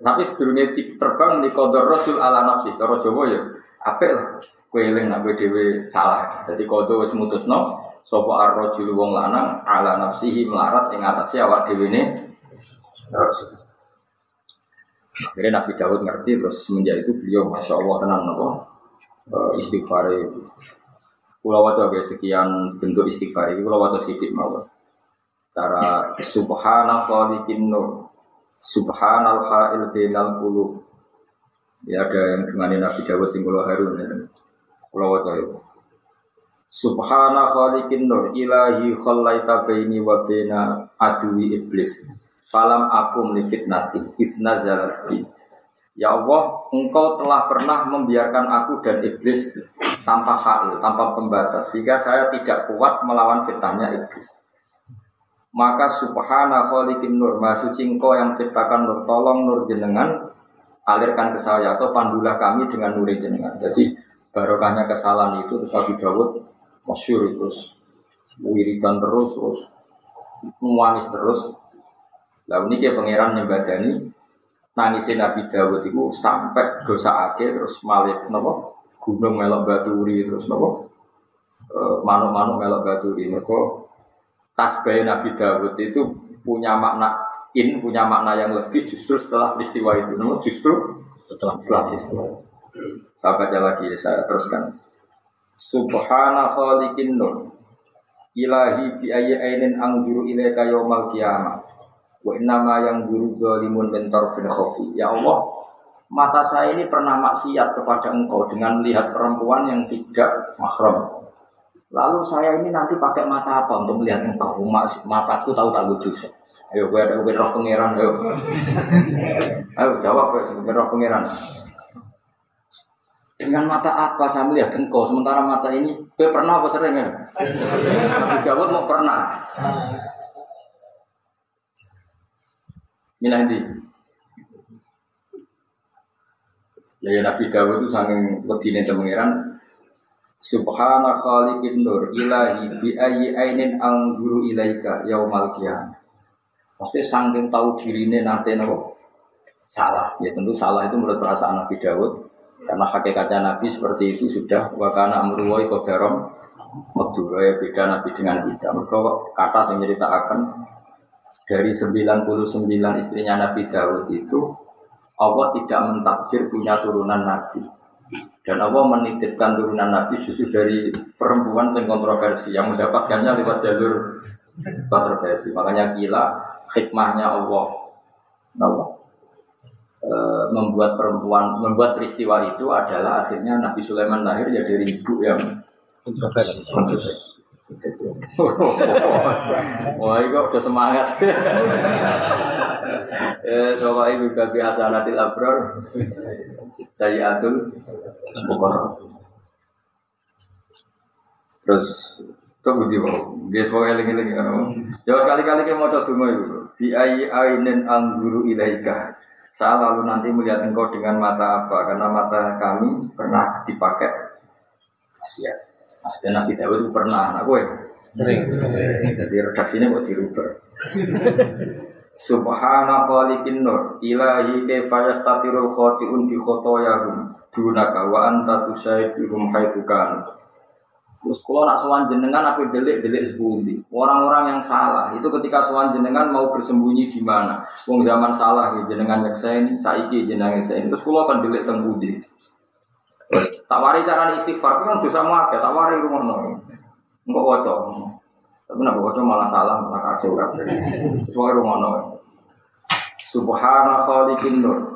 A: Tapi sedurungnya terbang di kodor rasul ala nafsi, cara Jawa ya, apa lah? Kue eling salah. Jadi kodo wis mutusno, sopo arrojul wong lanang ala nafsihi melarat ing atase awak dhewe ne rasul. Akhirnya Nabi Dawud ngerti terus semenjak itu beliau masya Allah tenang nopo istighfar Pulau wajah sekian bentuk istighfar ini pulau wajah sidik mawon. Cara subhana khaliqin nur, subhanal ha'il bainal qulub. Ya ada yang dengan Nabi Dawud sing kula harun ya. Pulau wajah itu. Subhana khaliqin nur ilahi khallaita baini wa baina adwi iblis. Falam akum li fitnati ifna zalati. Ya Allah, engkau telah pernah membiarkan aku dan iblis tanpa hail, tanpa pembatas, sehingga saya tidak kuat melawan fitnahnya iblis. Maka subhana khaliqin nur, suci engkau yang menciptakan nur, tolong nur jenengan, alirkan ke saya, atau pandulah kami dengan nur jenengan. Jadi barokahnya kesalahan itu, terus Nabi Dawud, masyur terus, wiridan terus, terus, menangis terus. Lalu ini pangeran nyembadani, nangisnya Nabi Dawud itu sampai dosa ake terus malik nopo gunung melok baturi terus nopo manuk-manuk melok baturi mereka tasbih Nabi Dawud itu punya makna in punya makna yang lebih justru setelah peristiwa itu nopo justru setelah setelah peristiwa. Saya baca lagi saya teruskan Subhana khaliqin nur ilahi bi ayyi ainin anzuru ilaika yaumal qiyamah Wa innama yang guru zalimun mentor fin khofi. Ya Allah, mata saya ini pernah maksiat kepada engkau dengan melihat perempuan yang tidak mahram. Lalu saya ini nanti pakai mata apa untuk melihat engkau? Mataku tahu tak dosa. Ayo, gue ada roh pangeran, ayo. ayo jawab gue roh pangeran. Dengan mata apa saya melihat engkau? Sementara mata ini, gue pernah apa sering ya? Jawab mau pernah. Milah di. Ya, ya Nabi Dawud itu saking wedine temengiran Subhana khaliqin nur ilahi bi ayyi ainin anzuru ilaika yaumal qiyamah. Pasti saking tahu dirine nanti nopo salah. Ya tentu salah itu menurut perasaan Nabi Dawud karena hakikatnya Nabi seperti itu sudah wakana amruwai kodarom Madura ya beda Nabi dengan kita. Mereka kata yang akan dari 99 istrinya Nabi Dawud itu Allah tidak mentakdir punya turunan Nabi. Dan Allah menitipkan turunan Nabi justru dari perempuan yang kontroversi yang mendapatkannya lewat jalur kontroversi. Makanya gila hikmahnya Allah. Allah e, membuat perempuan membuat peristiwa itu adalah akhirnya Nabi Sulaiman lahir ya dari ibu yang kontroversi. Wah, itu udah semangat. eh, soalnya ibu babi asanatil abror. Saya atul Terus Kau budi mau, dia sebagai lagi lagi kan? Ya sekali-kali kita mau coba itu. Di ayi ainin angguru ilaika. Saya lalu nanti melihat engkau dengan mata apa? Karena mata kami pernah dipakai. Asia. Maksudnya Nabi Dawud itu pernah, nah gue sering. Jadi redaksinya kok dirubah. Subhana khaliqin nur ilahi kaifa yastatirul khati'un fi khotoyahum dunaka wa anta tusaidihum haitsu kanu Terus kalau nak sowan jenengan apa delik-delik sepundi. Orang-orang yang salah itu ketika sowan jenengan mau bersembunyi di mana? Wong zaman salah ya jenengan ini saiki jenengan ini Terus kalau kan delik teng. Terus tawari cara istighfar kan dosa tak tawari rumono. Engkau waca. Tapi nak waca malah salah, malah kacau kabeh. Terus wae rumono. Subhana khaliqin nur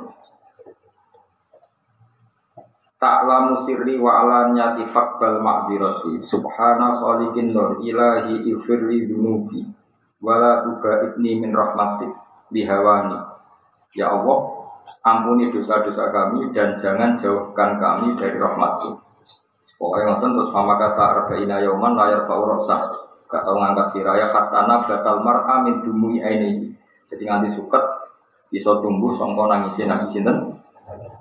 A: ta'lamu sirri wa alaniyati faqbal ma'dirati. Subhana khaliqin nur ilahi ifirli dunubi wala tubaidni min rahmatik bihawani. Ya Allah ampuni dosa-dosa kami dan jangan jauhkan kami dari rahmatku. Pokoknya ngoten terus sama kata arba'ina yauman layar fa'urasa gak tau ngangkat siraya khatana batal mar'a min dumui ainihi. Jadi nganti suket bisa tumbuh songko nangisin nangisin dan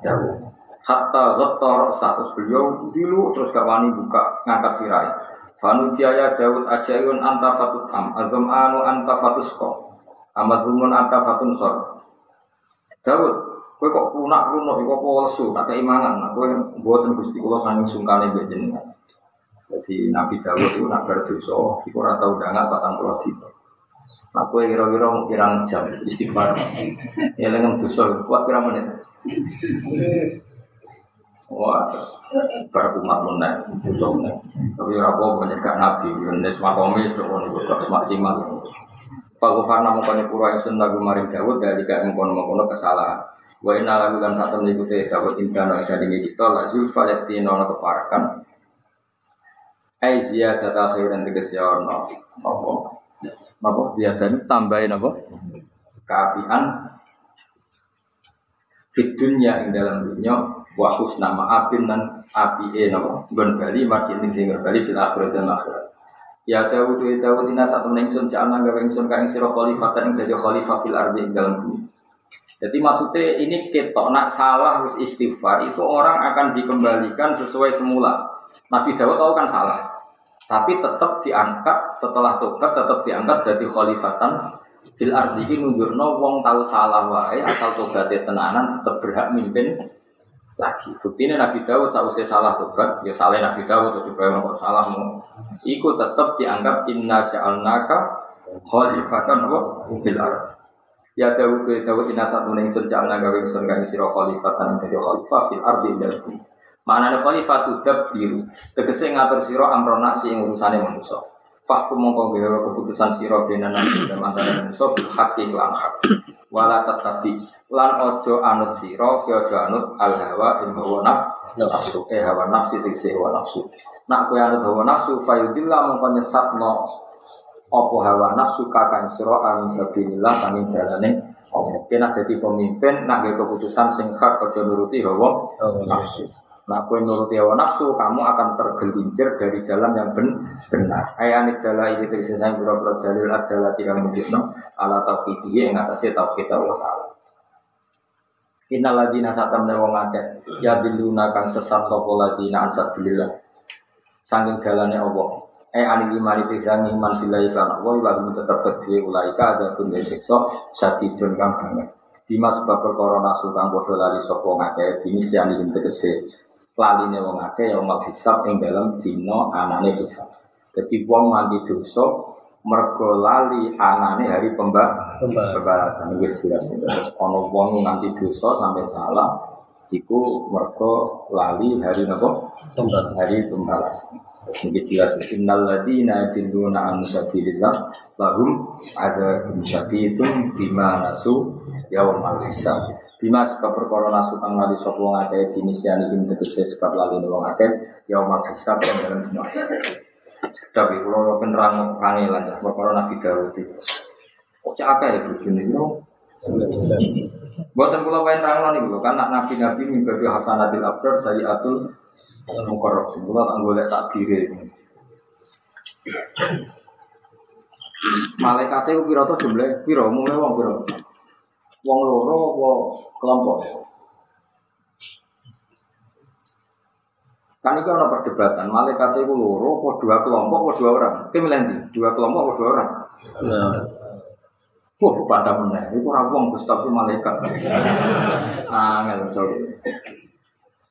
A: jauh hatta ghatta status beliau dulu terus gak wani buka ngangkat sirai. Fanu jaya Daud ajayun anta fatut am azam anu anta fatusko amazlumun anta fatun sor. Daud kowe kok lunak lunak kok lesu tak keimangan. Nah, kowe mboten Gusti kula saking sungkane mbek jenengan. Jadi Nabi Dawud itu nak berdosa iku ora tau ndangat 40 dina Nah, kue kira-kira kirang jam istighfar. Ya lengan dosa, kuat kira menit. Wah, bar umat meneh, dosa meneh. Tapi ora apa nabi, nes makomis tok ngono kok maksimal. Faghfar namu kane pura ingsun lagu maring Dawud dari gak mengkono-mengkono kesalahan. Wa inna lagu lan satu mengikuti Dawud ingkana isa dingi kita la zulfa yakti nono keparakan. Ai ziyadata khairan tegese ono. Apa? Napa ziyadan tambahin apa? Keapian fit dunya ing dalam dunia wa husna ma'abin nan api e napa? Gon bali marjin ning sing bali fil akhirat dan akhirat. Ya Dawud ya Dawud ina satu ningsun jana gawe ingsun ka ing sira khalifah ing dadi khalifah fil ardi dalam bumi. Jadi maksudnya ini ketok nak salah wis istighfar itu orang akan dikembalikan sesuai semula. Nabi Dawud tahu kan salah, tapi tetap diangkat setelah tobat tetap diangkat jadi khalifatan fil ardi. Ini nunjukno wong tahu salah wae asal tobatnya tenanan tetap berhak mimpin lagi. Buktinya Nabi Dawud sausai salah tobat, ya salah Nabi Dawud coba yang kok salahmu. Iku tetap dianggap inna ja'alnaka khalifatan apa fil ard. Ya Dawud ya Dawud inna satu ning sun ja'alna gawe sun kang sira khalifatan dadi khalifah fil ardi ing Mana nih khalifah tu biru, tegese ngatur siro amrona ing urusane manusia. Fahku mongko gawe keputusan siro bina nasi dan antara manusia bil hakki lan hak. Wala tetapi lan ojo anut siro ojo anut al hawa in hawa naf nafsu. Eh hawa nafsi tegese hawa nafsu. Nak kowe anut hawa nafsu fayudillah mongko no opo hawa nafsu kakang siro an sabilillah sanging dalane opo kena dadi pemimpin nak keputusan sing hak ojo nuruti hawa nafsu Nah, kue nuruti hawa nafsu, kamu akan tergelincir dari jalan yang ben benar. Ayat adalah ini terisi saya berapa dalil adalah tiga mujibno ala tauhidiyya yang atasnya tauhid Allah Taala. Inna ladina satam wong akeh ya biluna kang sesat sapa ladina ansabilillah. Sanging dalane Allah. eh anil iman itu sang iman billahi kan Allah wa tetap kedue ulaika ada pun siksa satidun kang banget Bima sebab perkara nasu kang padha lali sapa ngakeh binis yang ing tegese laline wong akeh ya mal hisab ing dalem dina anane hisab. Dadi wong mandi dosa mergo lali anane hari pemba pembalasan wis jelas terus ana wong nganti dosa sampai salah iku mergo lali hari napa hari pembalasan ini jelas innal ladina yadilluna an sabilillah lahum ada itu bima nasu yaumal hisab. Bima sebab perkara nasu kang lali sapa wong akeh dinisiani ing tegese sebab lali wong akeh yaumal hisab yang dalam dina hisab. Sekedap iki kula penerang kangelan perkara Nabi Dawud iki. Kok cak akeh bojone yo. Buatan kula wae nerangno niku kan nabi-nabi mimpi hasanatil abrar sayiatul Mukorok, kula tak golek tak diri. Malaikat itu piro to jumlah piro, mulai wong piro. Wong loro wong kelompok. Kan itu ada perdebatan, malaikat itu loro, kok dua kelompok, kok dua orang. Itu milih dua kelompok, kok dua orang. Nah. Wah, pada mana? Itu orang wong, tapi malaikat. Ah, nggak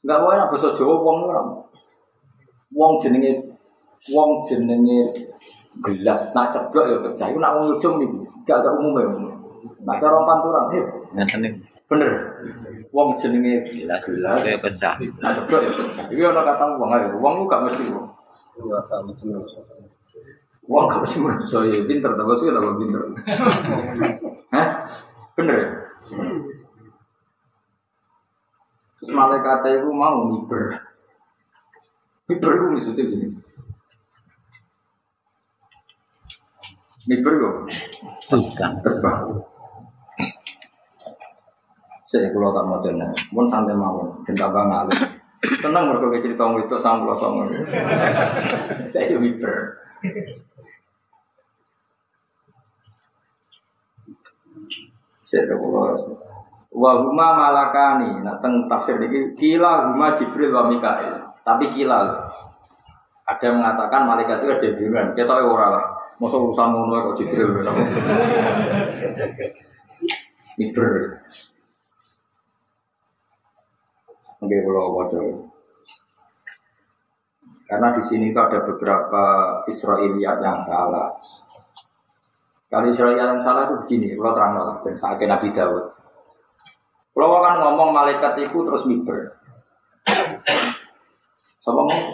A: Enggak boleh nak bahasa Jawa wong ora. Wong jenenge wong jenenge gelas nak ceblok ya pecah. Iku nak wong ujung niku gak ada umumnya. Nak cara panturan, heh. Ngeten Bener. Wong jenenge gelas gelas ya pecah. Nak ceblok ya pecah. Iki ana kata wong ae. Wong gak mesti wong. Iya, gak mesti Wong gak mesti manusia ya pinter, tapi sih tak pinter. Hah? Bener ya? Terus malaikat itu mau miber. Miber itu maksudnya gini. Miber kok? Terbang. Terbang. Saya kalau tak mau jenak, pun santai mau, cinta banget. Senang mereka cerita itu sama pulau sama. Saya miber. Saya tahu wa huma malakani. Nah teng tafsir ini kila huma jibril wa mikail. Tapi kila. Ada yang mengatakan malaikat itu ada dengan kita ora lah. Masa urusan ngono kok jibril miber Oke, kalau wajah karena di sini itu ada beberapa Israiliyat yang salah. Kalau Israiliyat yang salah itu begini, kalau terang lah, dan saatnya Nabi Dawud. Kalau kan ngomong malaikat itu terus miber. Sama ngomong.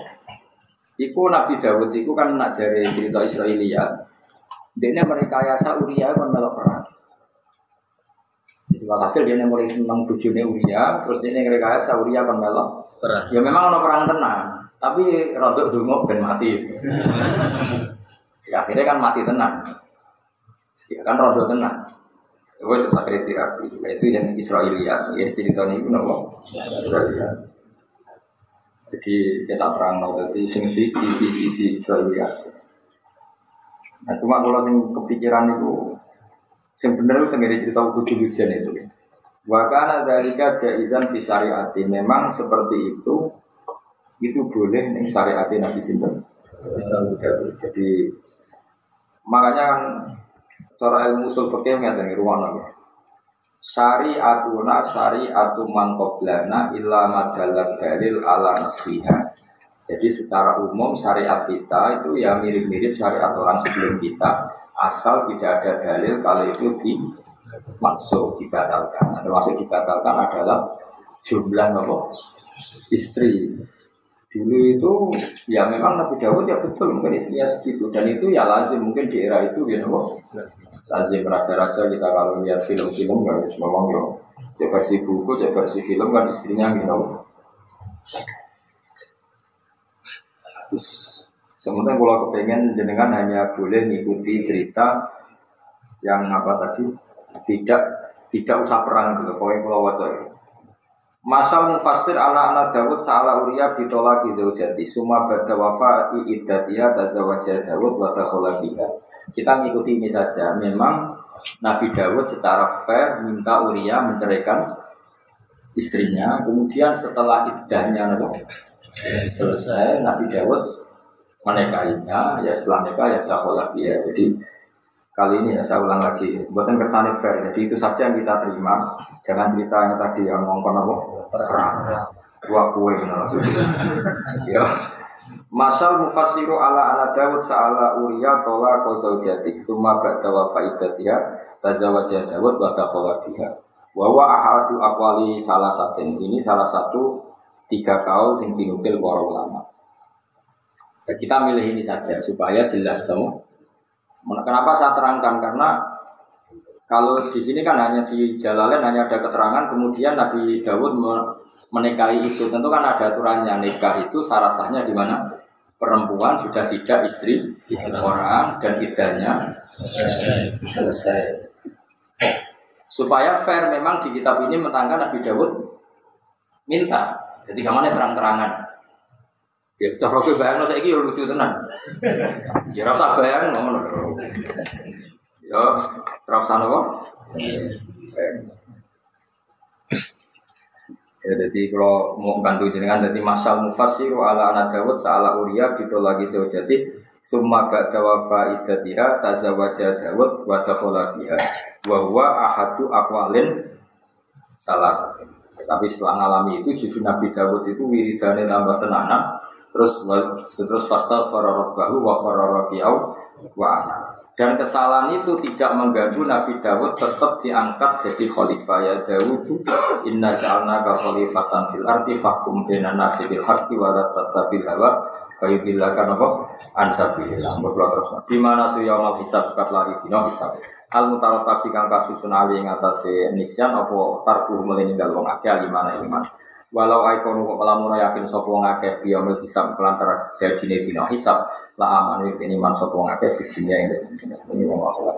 A: Iku Nabi Dawud itu kan nak jari cerita Israeliat. Dia mereka yasa Uria kan melok perang. Walhasil dia mulai seneng bujune Uria, terus dia mereka yasa Uria kan melok perang. Ya memang ada perang tenang, tapi rodok dungo ben mati. ya akhirnya kan mati tenang. Ya kan rodok tenang. Gue terus akhirnya terapi, itu yang Israeliat, ya cerita ini pun apa? Israeliat. Jadi kita terang nol jadi sisi sisi sisi Israeliat. Nah cuma kalau sing kepikiran itu, sing bener tenggiri cerita kudu hujan itu. Wakana dari jaizan fi syariati memang seperti itu itu boleh nih syariati Nabi Sinten. Jadi makanya kan cara ilmu usul fikih ngeten ruang lagi. Syariatuna syariatu man qablana illa madalat dalil ala nasriha. Jadi secara umum syariat kita itu ya mirip-mirip syariat orang sebelum kita asal tidak ada dalil kalau itu di masuk dibatalkan. Nah, termasuk dibatalkan adalah jumlah nopo istri. Dulu itu ya memang Nabi Dawud ya betul mungkin istrinya segitu. Dan itu ya lazim mungkin di era itu ya nopo lazim. Raja-raja kita kalau lihat film-film memang ya. Cek versi buku cek versi film kan istrinya gitu sementara kalau kepengen jenengan hanya boleh mengikuti cerita yang apa tadi tidak tidak usah perang gitu pokoknya kalau wajah Masal mufassir ala anak Dawud saala Uria bitolaki zaujati Suma bada wafa i'idatiha tazawajah Dawud wa biha. Kita mengikuti ini saja. Memang Nabi Dawud secara fair minta Uria menceraikan istrinya. Kemudian setelah iddahnya selesai Nabi Dawud menikahinya ya setelah nikah ya dakhola ya. Jadi kali ini ya saya ulang lagi. Buatan kersane fair. Jadi itu saja yang kita terima. Jangan cerita yang tadi yang ngomong apa? Perang. Dua kue ya. Masal mufassiru ala ala Dawud sa'ala Uriya tola kau zaujatik Suma ba'da wa faidatiha Tazawajah Dawud wa dakhala biha. Wawa ahadu akwali salah satu. Ini salah satu tiga kaul sing dinukil para ulama kita milih ini saja supaya jelas tahu. Kenapa saya terangkan? Karena kalau di sini kan hanya di Jalalain hanya ada keterangan, kemudian Nabi Dawud menikahi itu. Tentu kan ada aturannya nikah itu syarat sahnya di mana perempuan sudah tidak istri orang dan idahnya selesai. Supaya fair memang di kitab ini mentangkan Nabi Dawud minta. Jadi ke mana terang-terangan. Ya, cara kowe bayangno saiki ya lucu tenan. Ya rasa bayang ngono. Ya, terus apa? Ya, jadi kalau mau bantu jenengan, jadi masal mufassiru ala anak Dawud saala Uria gitu lagi sejati Summa ba'da wafa idatiha tazawaja Dawud wa dakhala biha wa huwa ahadu akwalin salah satu. Tapi setelah ngalami itu justru Nabi Dawud itu wiridane tambah tenanan terus terus fasta fararabahu wa fararabiyau wa dan kesalahan itu tidak mengganggu Nabi Dawud tetap diangkat jadi khalifah. Ya Dawud inna ja'alna ka khalifatan fil arti fahkum bina nasi bil haqqi wa la tattabil hawa kan apa ansabilillah berdoa terus di mana suyamal hisab sukat lari dino hisab. Al mutarat tapi kang kasusun ali ing nisyan apa tarku meleninggal wong akeh alimana iman Walau aikonu kok lamun yakin sapa wong akeh biyaumil hisab kelantara jadine dina hisab la aman ini man sapa wong akeh fitnya ing ini wong akhlak